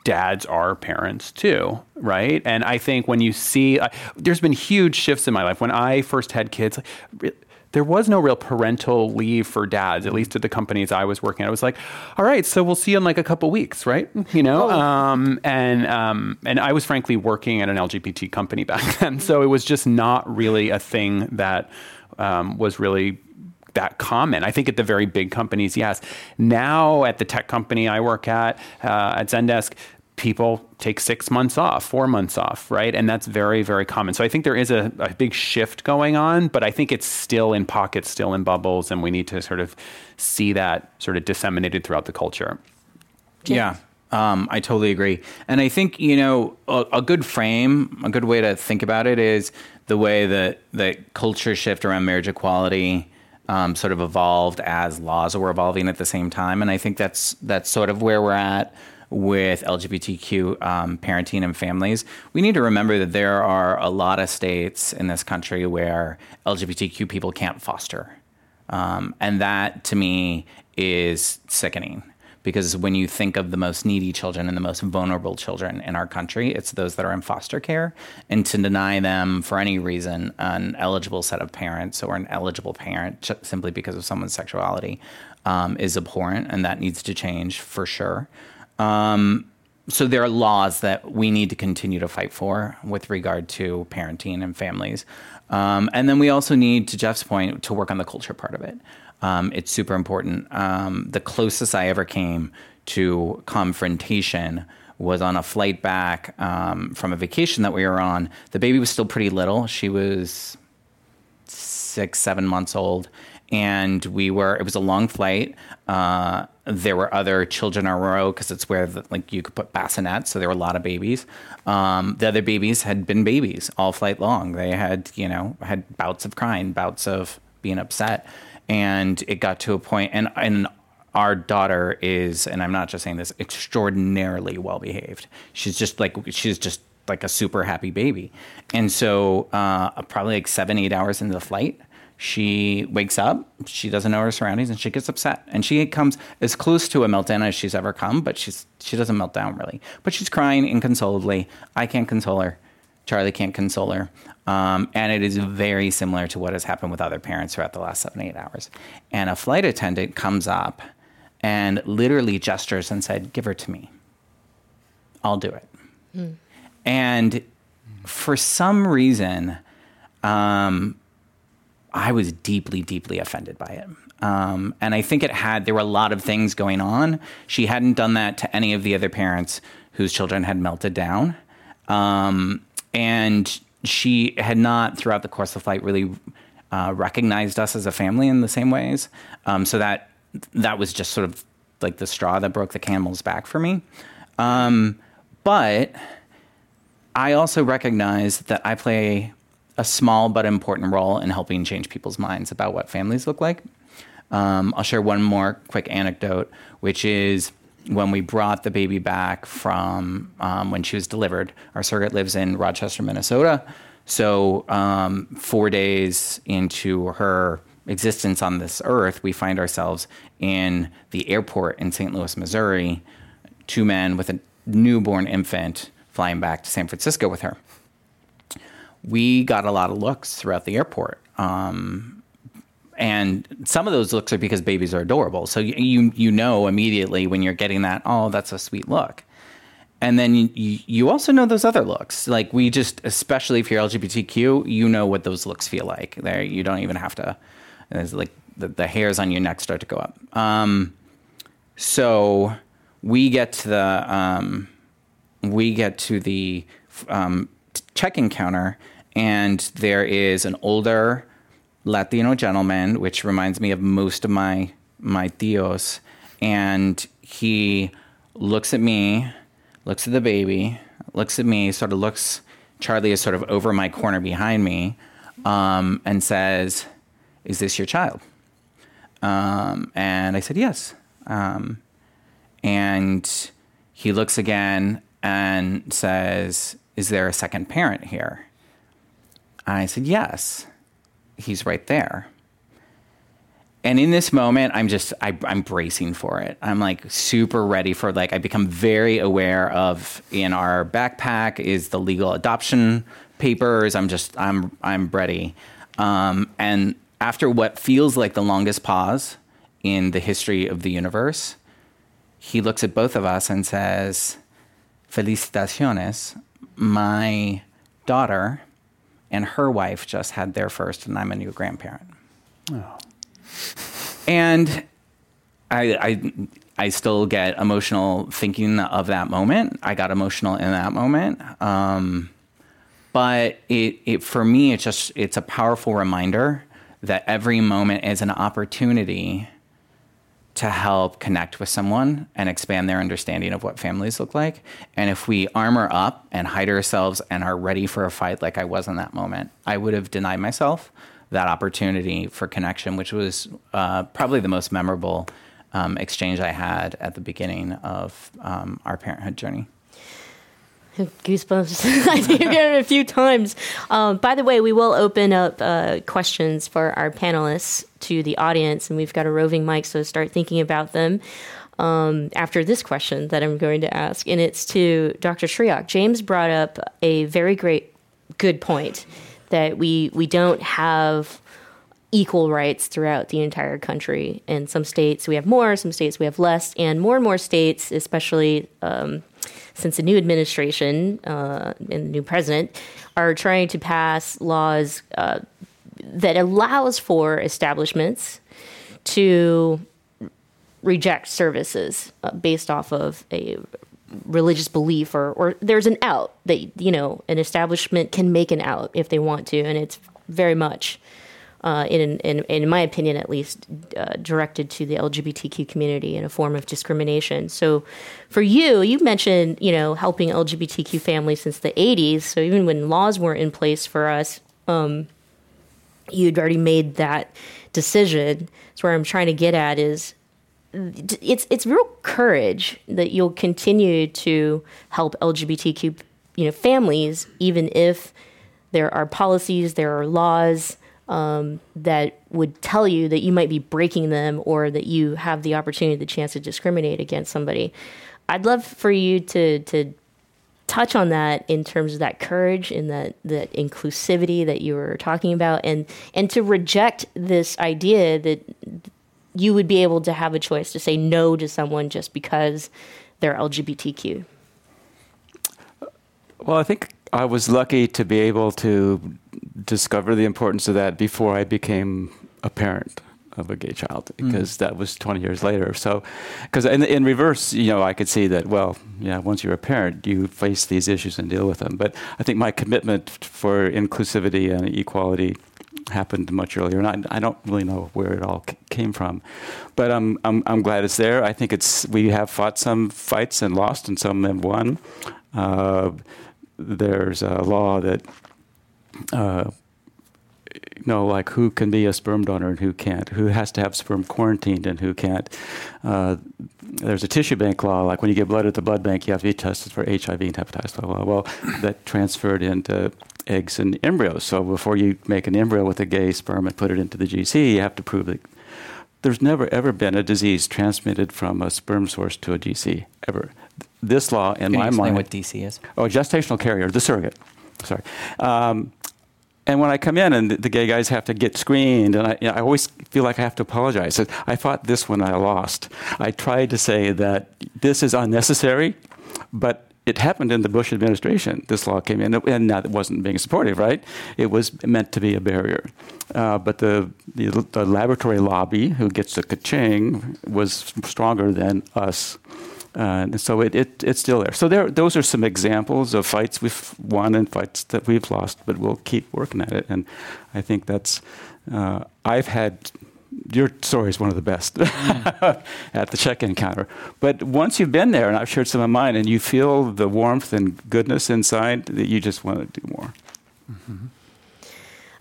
dads are parents too, right? And I think when you see, uh, there's been huge shifts in my life. When I first had kids, like, there was no real parental leave for dads, at least at the companies I was working at. I was like, all right, so we'll see you in like a couple weeks, right? (laughs) You know, oh. um, and um, and I was frankly working at an LGBT company (laughs) back then, so it was just not really a thing that um, was really that common. I think at the very big companies, yes. Now at the tech company I work at, uh, at Zendesk, people take six months off, four months off, right? And that's very, very common. So I think there is a, a, big shift going on, but I think it's still in pockets, still in bubbles, and we need to sort of see that sort of disseminated throughout the culture. Yeah. Um, I totally agree. And I think, you know, a, a, good frame, a good way to think about it is the way that, that culture shift around marriage equality um, sort of evolved as laws were evolving at the same time, and I think that's that's sort of where we're at with LGBTQ um, parenting and families. We need to remember that there are a lot of states in this country where LGBTQ people can't foster, um, and that to me is sickening because when you think of the most needy children and the most vulnerable children in our country, it's those that are in foster care. And to deny them for any reason an eligible set of parents or an eligible parent simply because of someone's sexuality um, is abhorrent, and that needs to change for sure. Um, so there are laws that we need to continue to fight for with regard to parenting and families. Um, and then we also need, to Jeff's point, to work on the culture part of it. Um, it's super important. Um, the closest I ever came to confrontation was on a flight back um, from a vacation that we were on. The baby was still pretty little. She was six, seven months old. And we were, it was a long flight. Uh, there were other children in a row because it's where the, like you could put bassinets. So there were a lot of babies. Um, the other babies had been babies all flight long. They had, you know, had bouts of crying, bouts of being upset. And it got to a point, and, and our daughter is, and I'm not just saying this, extraordinarily well behaved. She's just like, she's just like a super happy baby. And so, uh, probably like seven, eight hours into the flight, she wakes up, she doesn't know her surroundings, and she gets upset. And she comes as close to a meltdown as she's ever come, but she's she doesn't melt down really. But she's crying inconsolably. I can't console her. Charlie can't console her. Um, and it is very similar to what has happened with other parents throughout the last seven, eight hours. And a flight attendant comes up and literally gestures and said, Give her to me. I'll do it. Mm. And for some reason, um, I was deeply, deeply offended by it. Um, and I think it had, there were a lot of things going on. She hadn't done that to any of the other parents whose children had melted down. Um, and she had not, throughout the course of the flight, really uh, recognized us as a family in the same ways. Um, so that, that was just sort of like the straw that broke the camel's back for me. Um, but I also recognize that I play a small but important role in helping change people's minds about what families look like. Um, I'll share one more quick anecdote, which is when we brought the baby back from um, when she was delivered. Our surrogate lives in Rochester, Minnesota. So, um, four days into her existence on this earth, we find ourselves in the airport in St. Louis, Missouri, two men with a newborn infant flying back to San Francisco with her we got a lot of looks throughout the airport. Um, and some of those looks are because babies are adorable. So you, you, know immediately when you're getting that, oh, that's a sweet look. And then you, you also know those other looks. Like we just, especially if you're LGBTQ, you know what those looks feel like. There, you don't even have to. It's like the, the hairs on your neck start to go up. Um, so we get to the um, we get to the um, check-in counter, and there is an older Latino gentleman, which reminds me of most of my my tios, and he looks at me, looks at the baby, looks at me, sort of looks. Charlie is sort of over my corner behind me, um, and says, "Is this your child?" Um, and I said, "Yes." Um, and he looks again and says, "Is there a second parent here?" I said, Yes, he's right there. And in this moment, I'm just, I, am bracing for it. I'm like super ready for like, I become very aware of in our backpack is the legal adoption papers. I'm just, I'm, I'm ready. Um, and after what feels like the longest pause in the history of the universe, he looks at both of us and says, Felicitaciones, my daughter and her wife just had their first, and I'm a new grandparent. Oh. And I, I, I still get emotional thinking of that moment. I got emotional in that moment. Um, but it, it, for me, it's just, it's a powerful reminder that every moment is an opportunity to help connect with someone and expand their understanding of what families look like. And if we armor up and hide ourselves and are ready for a fight like I was in that moment, I would have denied myself that opportunity for connection, which was uh, probably the most memorable um, exchange I had at the beginning of um, our parenthood journey (laughs) goosebumps. (laughs) I think I've gotten it a few times. Um, by the way, we will open up uh, questions for our panelists to the audience, and we've got a roving mic, so start thinking about them um, after this question that I'm going to ask. And it's to Dr. Shriock. James brought up a very great, good point that we we don't have equal rights throughout the entire country. In some states we have more, some states we have less, and more and more states, especially. Um, since the new administration uh, and the new president are trying to pass laws uh, that allows for establishments to reject services uh, based off of a religious belief or or there's an out that you know an establishment can make an out if they want to, and it's very much. Uh, in, in, in my opinion, at least, uh, directed to the LGBTQ community in a form of discrimination. So, for you, you mentioned you know helping LGBTQ families since the '80s. So even when laws weren't in place for us, um, you'd already made that decision. So where I'm trying to get at is it's it's real courage that you'll continue to help LGBTQ you know families even if there are policies, there are laws um, that would tell you that you might be breaking them or that you have the opportunity, the chance to discriminate against somebody. I'd love for you to to touch on that in terms of that courage and that that inclusivity that you were talking about and and to reject this idea that you would be able to have a choice to say no to someone just because they're LGBTQ. Well, I think I was lucky to be able to discover the importance of that before I became a parent of a gay child mm. because mm. that was 20 years later. So, because in, in reverse, you know, I could see that, well, yeah, once you're a parent, you face these issues and deal with them. But I think my commitment for inclusivity and equality happened much earlier, and I, I don't really know where it all c- came from. But I'm, I'm, I'm glad it's there. I think it's, we have fought some fights and lost, and some have won. Uh, there's a law that uh, you know, like who can be a sperm donor and who can't, who has to have sperm quarantined and who can't. Uh, there's a tissue bank law, like when you get blood at the blood bank, you have to be tested for HIV and hepatitis. Blah, blah. Well, that transferred into eggs and embryos. So before you make an embryo with a gay sperm and put it into the GC, you have to prove that there's never ever been a disease transmitted from a sperm source to a GC ever. This law, in Can my you explain mind, what GC is? Oh, gestational carrier, the surrogate. Sorry. Um, and when I come in and the, gay guys have to get screened, and I, you know, I always feel like I have to apologize. I fought this when I lost. I tried to say that this is unnecessary, but it happened in the Bush administration. This law came in, and that wasn't being supportive, right? It was meant to be a barrier. Uh, but the, the, the, laboratory lobby, who gets the ka-ching, was stronger than us. Uh, and so it, it, it's still there. So there, those are some examples of fights we've won and fights that we've lost, but we'll keep working at it. And I think that's, uh, I've had your story is one of the best (laughs) mm. at the check-in counter. But once you've been there, and I've shared some of mine, and you feel the warmth and goodness inside, that you just want to do more. Mm-hmm.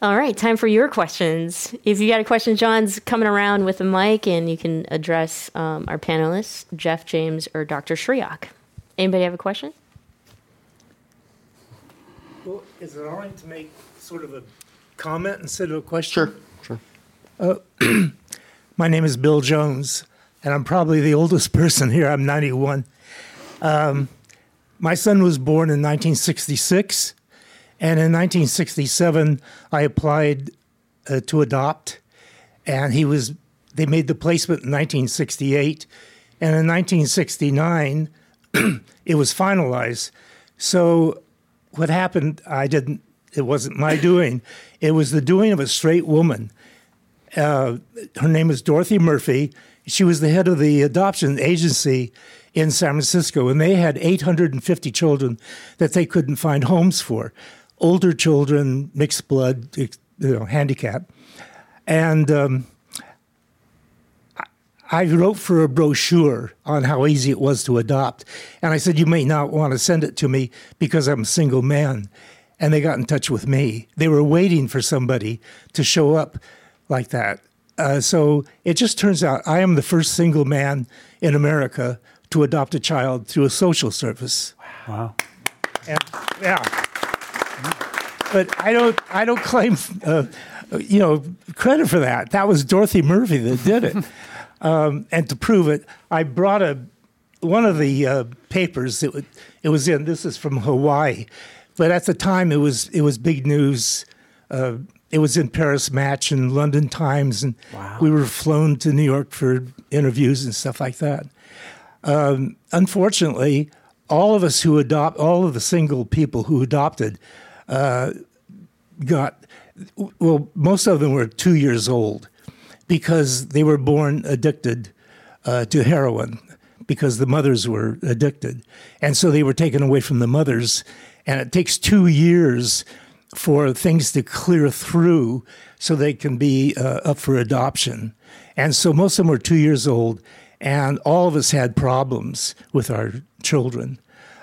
All right, time for your questions. If you got a question, John's coming around with a mic, and you can address um, our panelists, Jeff, James, or Dr. Shriock. Anybody have a question? Well, is it all right to make sort of a comment instead of a question? Sure. Uh, (clears throat) my name is Bill Jones, and I'm probably the oldest person here. I'm 91. Um, my son was born in 1966, and in 1967, I applied uh, to adopt, and he was. They made the placement in 1968, and in 1969, (clears throat) it was finalized. So, what happened? I didn't. It wasn't my doing. It was the doing of a straight woman uh, her name is Dorothy Murphy. She was the head of the adoption agency in San Francisco, and they had 850 children that they couldn't find homes for. Older children, mixed blood, you know, handicap. And um, I wrote for a brochure on how easy it was to adopt. And I said, You may not want to send it to me because I'm a single man. And they got in touch with me. They were waiting for somebody to show up like that. Uh, so it just turns out I am the first single man in America to adopt a child through a social service. Wow. And, yeah. But I don't. I don't claim, uh, you know, credit for that. That was Dorothy Murphy that did it. (laughs) um, and to prove it, I brought a one of the uh, papers. It, it was in. This is from Hawaii, but at the time it was it was big news. Uh, it was in Paris Match and London Times, and wow. we were flown to New York for interviews and stuff like that. Um, unfortunately, all of us who adopt, all of the single people who adopted, uh, got well. Most of them were two years old because they were born addicted uh, to heroin. because the mothers were addicted. And so they were taken away from the mothers. And it takes two years for things to clear through so they can be uh, up for adoption. And so most of them were two years old, and all of us had problems with our children.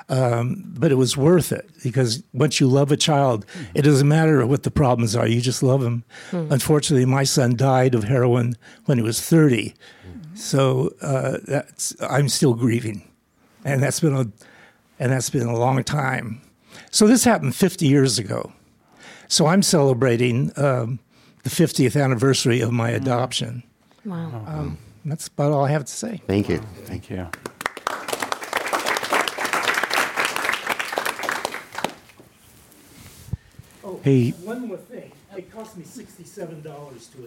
Um, but it was worth it because once you love a child, it doesn't matter what the problems are. You just love them. Unfortunately, my son died of heroin when he was 30. So uh, that's, I'm still grieving. And that's been a, and that's been a long time. So this happened 50 years ago. So I'm celebrating um, the 50th anniversary of my adoption. Wow. Um, that's about all I have to say. Thank you. Thank you. Hey, One more thing. It cost me $67 to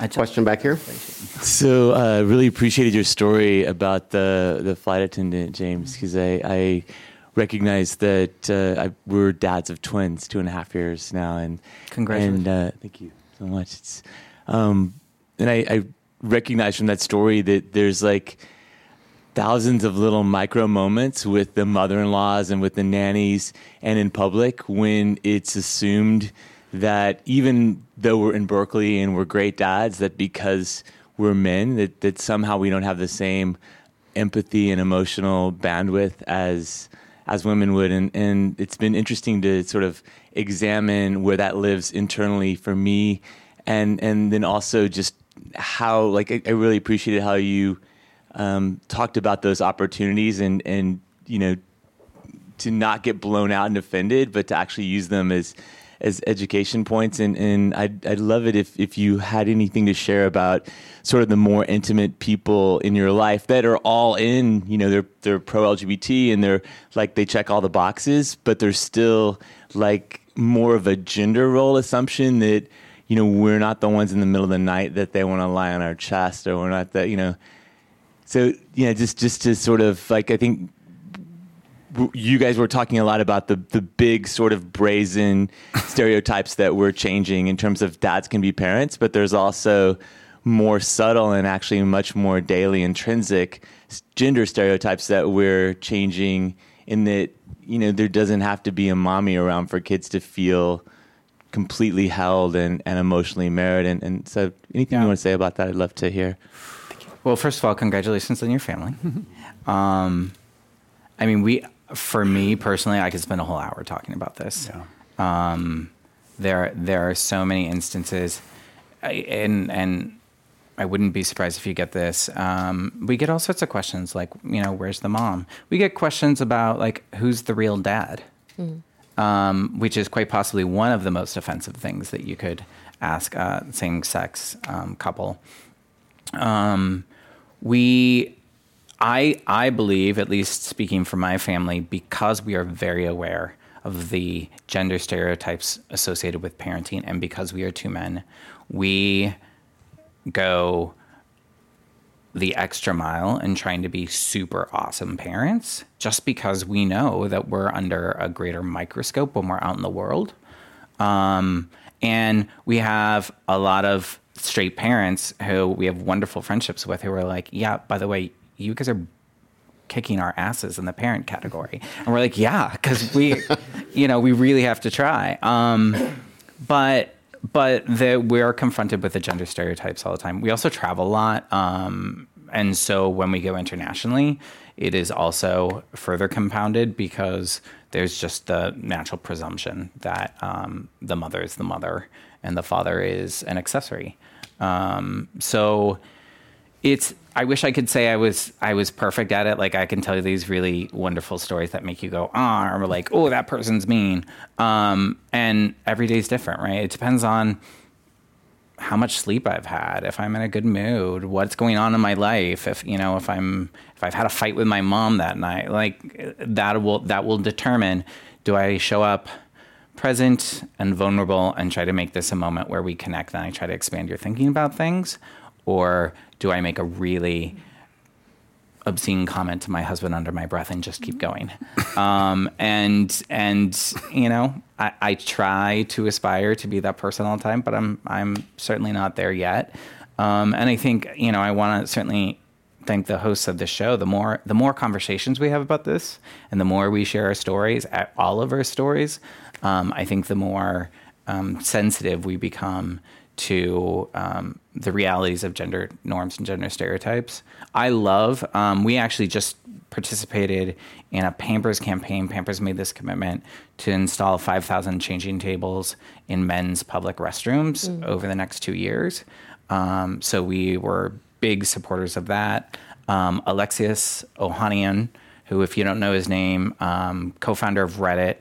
adopt. (laughs) Question back here. So, uh, really appreciated your story about the the flight attendant, James, because I, I recognize that uh, I, we're dads of twins, two and a half years now, and Congratulations. And uh, thank you so much. It's, um, and I, I recognize from that story that there's like thousands of little micro moments with the mother-in-laws and with the nannies and in public when it's assumed that even though we're in Berkeley and we're great dads, that because we're men, that, that somehow we don't have the same empathy and emotional bandwidth as as women would. And, and it's been interesting to sort of examine where that lives internally for me and and then also just how like I, I really appreciated how you um, talked about those opportunities and and you know to not get blown out and offended, but to actually use them as as education points. And and I'd I'd love it if if you had anything to share about sort of the more intimate people in your life that are all in. You know, they're they're pro LGBT and they're like they check all the boxes, but they're still like more of a gender role assumption that you know we're not the ones in the middle of the night that they want to lie on our chest or we're not that you know so yeah, just just to sort of like I think you guys were talking a lot about the the big sort of brazen (laughs) stereotypes that we're changing in terms of dads can be parents, but there's also more subtle and actually much more daily intrinsic gender stereotypes that we're changing in that you know there doesn't have to be a mommy around for kids to feel completely held and, and emotionally married and, and so anything Yeah. you want to say about that? I'd love to hear Well, first of all, congratulations on your family. (laughs) um, I mean, we, for me personally, I could spend a whole hour talking about this. Um, there, there are so many instances, I- and and I wouldn't be surprised if you get this. Um, we get all sorts of questions like, you know, where's the mom? We get questions about like, who's the real dad? um, which is quite possibly one of the most offensive things that you could ask a same-sex um, couple. Um, we, I, I believe, at least speaking for my family, because we are very aware of the gender stereotypes associated with parenting, and because we are two men, we go the extra mile in trying to be super awesome parents just because we know that we're under a greater microscope when we're out in the world. Um, and we have a lot of straight parents who we have wonderful friendships with who are like, yeah, by the way, you guys are kicking our asses in the parent category. And we're like, yeah, because we, (laughs) you know, we really have to try. Um, but but the, we're confronted with the gender stereotypes all the time. We also travel a lot. Um, and so when we go internationally, it is also further compounded because there's just the natural presumption that um, the mother is the mother and the father is an accessory. Um, so it's I wish I could say I was I was perfect at it. Like I can tell you these really wonderful stories that make you go ah, or like oh that person's mean. Um, and every day's different, right? It depends on how much sleep I've had, if I'm in a good mood, what's going on in my life, if you know if I'm if I've had a fight with my mom that night, like that will that will determine do I show up present and vulnerable and try to make this a moment where we connect and I try to expand your thinking about things or do I make a really obscene comment to my husband under my breath and just keep going. Um, and and you know, I, I try to aspire to be that person all the time, but I'm I'm certainly not there yet. Um, and I think you know I want to certainly thank the hosts of the show. The more the more conversations we have about this, and the more we share our stories, all of our stories, um, I think the more um, sensitive we become to um, the realities of gender norms and gender stereotypes. I love. Um, we actually just participated in a Pampers campaign. Pampers made this commitment to install 5,000 changing tables in men's public restrooms mm. over the next two years. Um, so we were big supporters of that. Um, Alexis Ohanian, who, if you don't know his name, um, co founder of Reddit,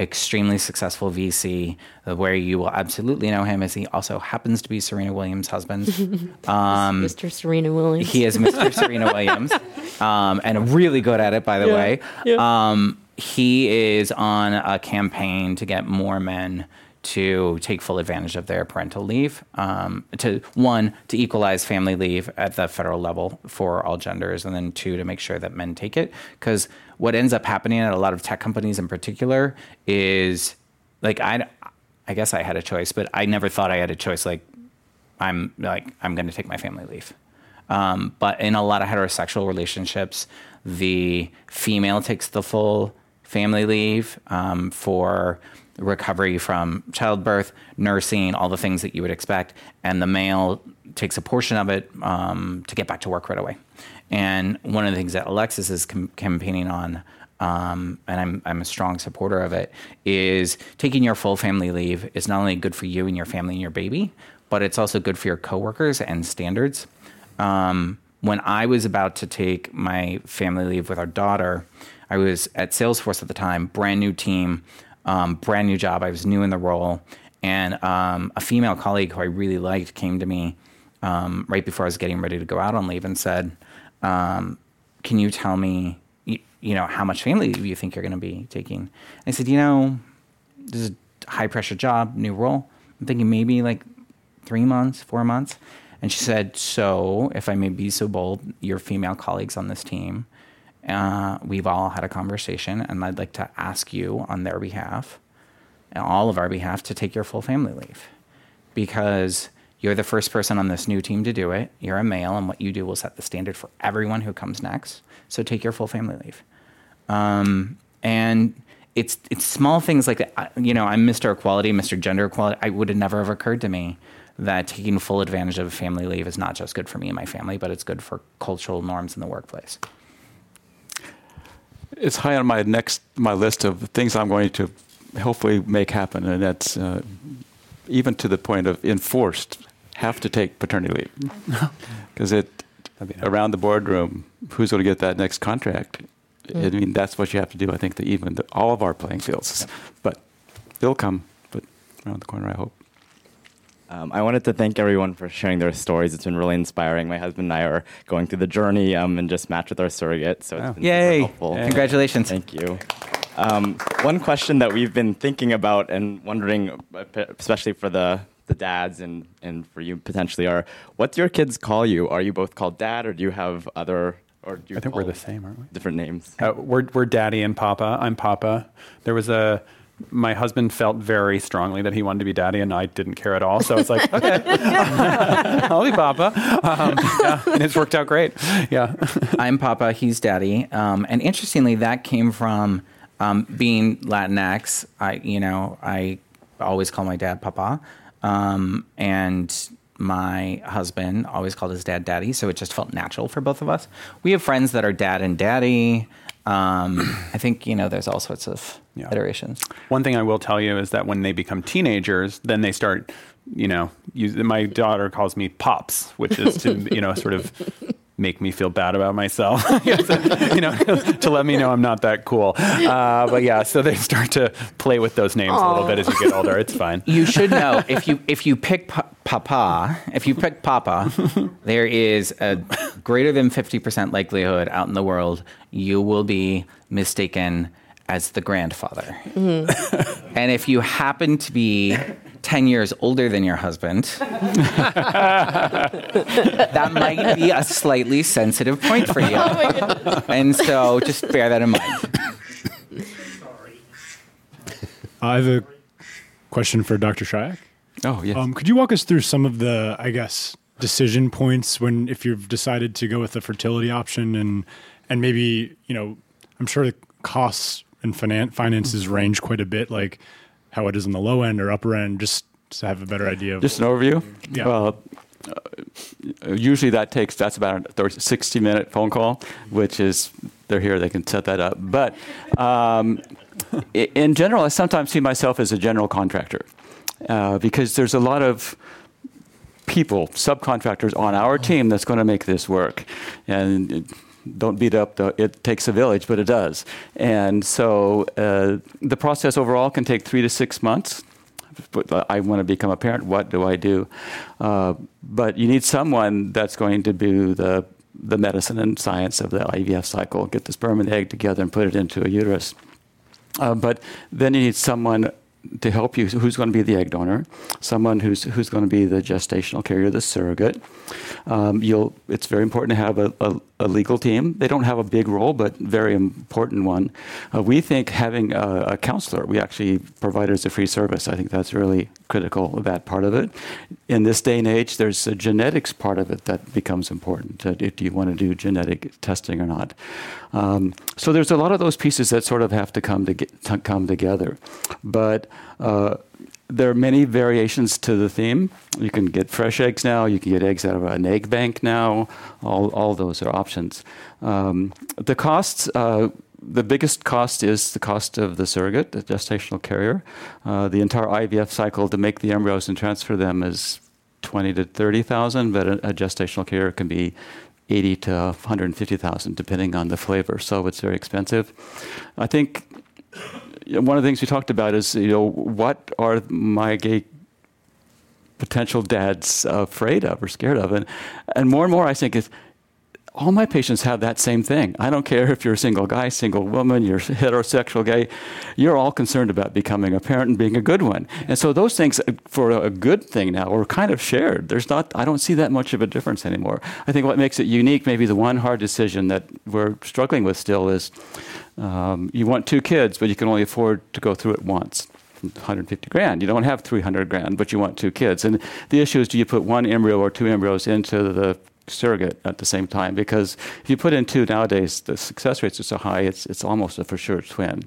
extremely successful VC. Where you will absolutely know him is he also happens to be Serena Williams' husband. (laughs) Um, Mr. Serena Williams. He is Mr. (laughs) Serena Williams, um, and really good at it, by the yeah, way. Yeah. Um, he is on a campaign to get more men to take full advantage of their parental leave. Um, to one, to equalize family leave at the federal level for all genders, and then two, to make sure that men take it. Because what ends up happening at a lot of tech companies in particular is like I, I guess I had a choice, but I never thought I had a choice. Like I'm like I'm going to take my family leave. Um, but in a lot of heterosexual relationships, the female takes the full family leave um, for recovery from childbirth, nursing, all the things that you would expect, and the male takes a portion of it um, to get back to work right away. And one of the things that Alexis is com- campaigning on, um, and I'm, I'm a strong supporter of it, is taking your full family leave is not only good for you and your family and your baby, but it's also good for your coworkers and standards. Um, when I was about to take my family leave with our daughter, I was at Salesforce at the time, brand new team um, brand new job. I was new in the role, and um, a female colleague who I really liked came to me um, right before I was getting ready to go out on leave and said, um, "Can you tell me, you, you, know, how much family leave you think you're going to be taking?" And I said, "You know, this is a high pressure job, new role. I'm thinking maybe like three months, four months." And she said, "So, if I may be so bold, your female colleagues on this team." Uh, we've all had a conversation, and I'd like to ask you on their behalf, and all of our behalf, to take your full family leave because you're the first person on this new team to do it. You're a male, and what you do will set the standard for everyone who comes next. So take your full family leave. Um, and it's it's small things like that. You know, I'm Mr. Equality, Mr. Gender Equality. I would have never have occurred to me that taking full advantage of family leave is not just good for me and my family, but it's good for cultural norms in the workplace it's high on my next my list of things I'm going to hopefully make happen, and that's uh, even to the point of enforced have to take paternity leave (laughs) because it around the boardroom who's going to get that next contract. Mm. I mean that's what you have to do. I think that even the, all of our playing fields, but they'll come, but around the corner I hope. Um, I wanted to thank everyone for sharing their stories. It's been really inspiring. My husband and I are going through the journey um, and just matched with our surrogate, so it's oh. been Yay. helpful. Congratulations. Thank you. Um, one question that we've been thinking about and wondering, especially for the the dads and, and for you potentially, are what do your kids call you? Are you both called dad, or do you have other? Or do you I think we're the same, aren't we? Different names. Uh, we're we're daddy and papa. I'm papa. There was a my husband felt very strongly that he wanted to be daddy, and I didn't care at all. So it's like, okay, (laughs) I'll be Papa. Um, yeah, and it's worked out great. Yeah, (laughs) I'm Papa. He's daddy. Um, and interestingly, that came from um, being Latinx. I, you know, I always call my dad Papa, um, and my husband always called his dad daddy. So it just felt natural for both of us. We have friends that are dad and daddy. Um, I think you know there's all sorts of yeah. iterations. One thing I will tell you is that when they become teenagers, then they start, you know, use, my daughter calls me pops, which is to you know sort of make me feel bad about myself, (laughs) you know, to let me know I'm not that cool. Uh, but yeah, so they start to play with those names Aww. a little bit as you get older. It's fine. You should know if you if you pick pa- Papa, if you pick Papa, there is a greater than fifty percent likelihood out in the world you will be mistaken as the grandfather. Mm-hmm. and if you happen to be 10 years older than your husband, (laughs) that might be a slightly sensitive point for you. (laughs) Oh and so just bear that in mind. (laughs) I have a question for Dr. Shriock. Oh, yes. Um, could you walk us through some of the, I guess, decision points when if you've decided to go with the fertility option and and maybe you know I'm sure the costs and finan- finances range quite a bit, like how it is on the low end or upper end, just to have a better idea of Just an overview. Yeah. Well, uh, usually that takes that's about a 30, 60 minute phone call, which is they're here they can set that up. But um, in general, I sometimes see myself as a general contractor uh, because there's a lot of people, subcontractors on our team that's going to make this work. And don't beat up the it takes a village, but it does. And so uh, the process overall can take three to six months. But I want to become a parent. What do I do? Uh, but you need someone that's going to do the the medicine and science of the IVF cycle, get the sperm and the egg together and put it into a uterus. Uh, but then you need someone to help you who's going to be the egg donor, someone who's who's going to be the gestational carrier, the surrogate. Um, you'll. It's very important to have a, a, a legal team. They don't have a big role, but very important one. Uh, we think having a, a counselor, we actually provide as a free service. I think that's really critical. That part of it. In this day and age, there's a genetics part of it that becomes important. Uh, do you want to do genetic testing or not? Um, so there's a lot of those pieces that sort of have to come to, get, to come together, but. Uh, there are many variations to the theme. You can get fresh eggs now. You can get eggs out of an egg bank now. All, all those are options. Um, the costs. Uh, the biggest cost is the cost of the surrogate, the gestational carrier. Uh, the entire IVF cycle to make the embryos and transfer them is twenty to thirty thousand, but a, a gestational carrier can be 80 to 150,000 depending on the flavor. So it's very expensive. I think one of the things we talked about is, you know, what are my gay potential dads afraid of or scared of? And, and more and more, I think is all my patients have that same thing. I don't care if you're a single guy, single woman, you're heterosexual gay, you're all concerned about becoming a parent and being a good one. And so those things for a good thing now are kind of shared. There's not I don't see that much of a difference anymore. I think what makes it unique, maybe the one hard decision that we're struggling with still is um, you want two kids, but you can only afford to go through it once. 150 grand. You don't have 300 grand, but you want two kids. And the issue is do you put one embryo or two embryos into the surrogate at the same time? Because if you put in two nowadays, the success rates are so high, it's, it's almost a for sure twin.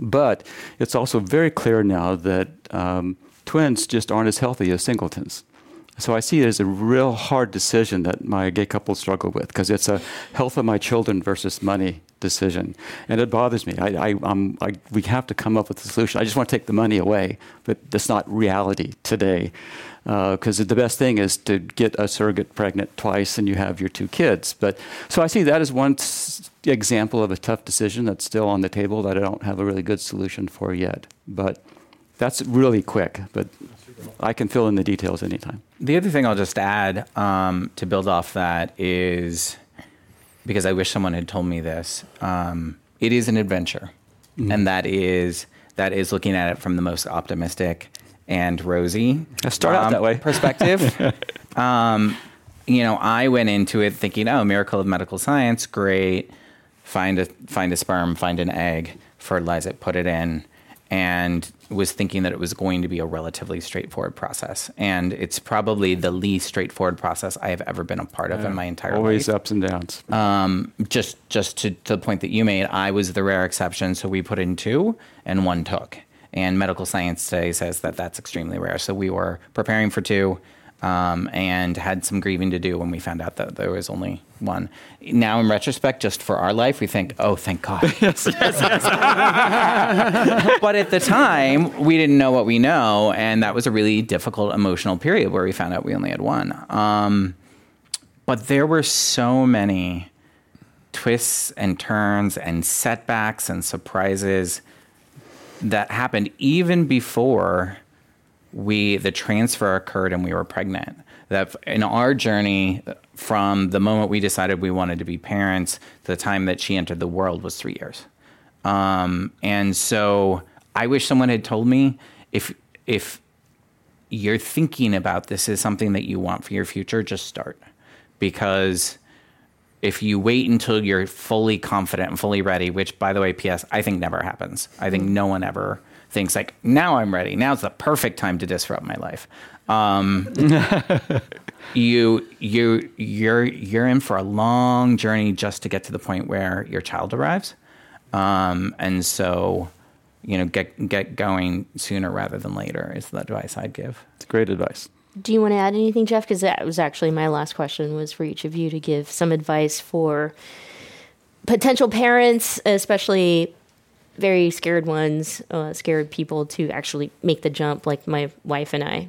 But it's also very clear now that um, twins just aren't as healthy as singletons. So I see it as a real hard decision that my gay couples struggle with because it's a health of my children versus money decision, and it bothers me. I, I, I, we have to come up with a solution. I just want to take the money away, but that's not reality today. Because the best thing is to get a surrogate pregnant twice and you have your two kids. But so I see that as one s- example of a tough decision that's still on the table that I don't have a really good solution for yet. But that's really quick. But I can fill in the details anytime. The other thing I'll just add um, to build off that is because I wish someone had told me this. Um, it is an adventure, and that is that is looking at it from the most optimistic and rosy. Let's start out um, that way. (laughs) perspective. um, you know, I went into it thinking, "Oh, miracle of medical science, great. Find a find a sperm, find an egg, fertilize it, put it in." and was thinking that it was going to be a relatively straightforward process. And it's probably the least straightforward process I have ever been a part of in my entire Always life. Always ups and downs. Um, just just to, to the point that you made, I was the rare exception. So we put in two, and one took. And medical science today says that that's extremely rare. So we were preparing for two. Um, and had some grieving to do when we found out that there was only one. Now, in retrospect, just for our life, we think, "Oh, thank God." (laughs) (laughs) but at the time, we didn't know what we know, and that was a really difficult emotional period where we found out we only had one. Um, but there were so many twists and turns and setbacks and surprises that happened even before we the transfer occurred and we were pregnant. That in our journey from the moment we decided we wanted to be parents to the time that she entered the world was three years. Um, and so i wish someone had told me if if you're thinking about this as something that you want for your future just start. Because if you wait until you're fully confident and fully ready which by the way ps i think never happens i think no one ever thinks like, now I'm ready. Now's the perfect time to disrupt my life. Um, (laughs) you you you're you're in for a long journey just to get to the point where your child arrives, um, and so you know get get going sooner rather than later is the advice I'd give. It's great advice. Do you want to add anything, Jeff? Because that was actually my last question was for each of you to give some advice for potential parents, especially very scared ones, uh, scared people to actually make the jump, like my wife and I.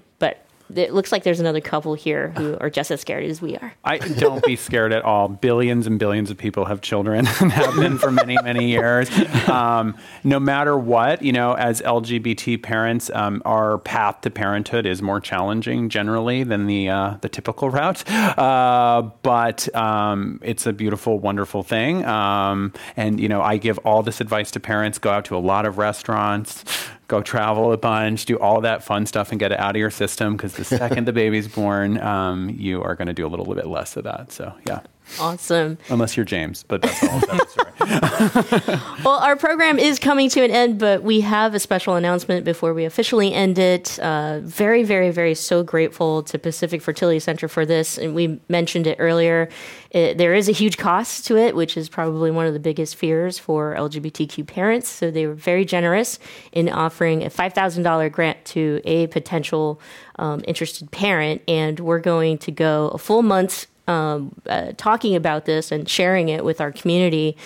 It looks like there's another couple here who are just as scared as we are. I don't be scared at all. Billions and billions of people have children (laughs) and have been for many, many years. Um, no matter what, you know, as LGBT parents, um, our path to parenthood is more challenging generally than the uh, the typical route. Uh, but um, it's a beautiful, wonderful thing. Um, and you know, I give all this advice to parents: go out to a lot of restaurants go travel a bunch, do all that fun stuff, and get it out of your system. Because the second the baby's born, um, you are going to do a little bit less of that. So yeah. Awesome. Unless you're James, but that's all. (laughs) That's (laughs) well, our program is coming to an end, but we have a special announcement before we officially end it. Uh, very, very, very so grateful to Pacific Fertility Center for this. And we mentioned it earlier. It, there is a huge cost to it, which is probably one of the biggest fears for LGBTQ parents. So they were very generous in offering a $5,000 grant to a potential um, interested parent. And we're going to go a full month um, uh, talking about this and sharing it with our community.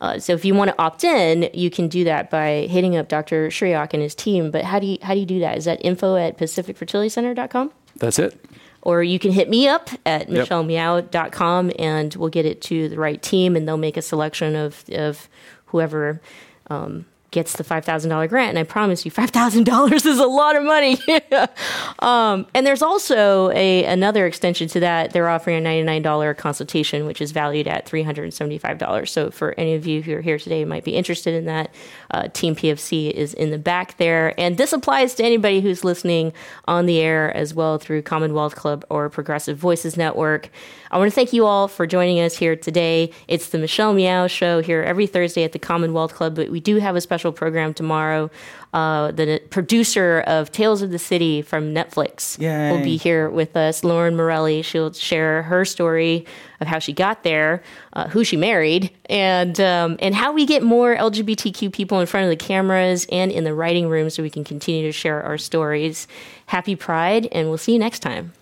Uh, so if you want to opt in, you can do that by hitting up Dr. Shriock and his team. But how do you how do you do that? Is that info at pacificfertilitycenter.com? That's it. Or you can hit me up at yep. michellemeow.com and we'll get it to the right team and they'll make a selection of, of whoever um, gets the $5,000 grant. And I promise you, $5,000 is a lot of money. (laughs) um, and there's also a another extension to that. They're offering a $99 consultation, which is valued at $375. So for any of you who are here today might be interested in that, uh, Team PFC is in the back there. And this applies to anybody who's listening on the air as well through Commonwealth Club or Progressive Voices Network. I want to thank you all for joining us here today. It's the Michelle Meow Show here every Thursday at the Commonwealth Club, but we do have a special program tomorrow. Uh, the producer of Tales of the City from Netflix Yay. will be here with us, Lauren Morelli. She'll share her story of how she got there, uh, who she married, and um, and how we get more LGBTQ people in front of the cameras and in the writing room so we can continue to share our stories. Happy Pride, and we'll see you next time.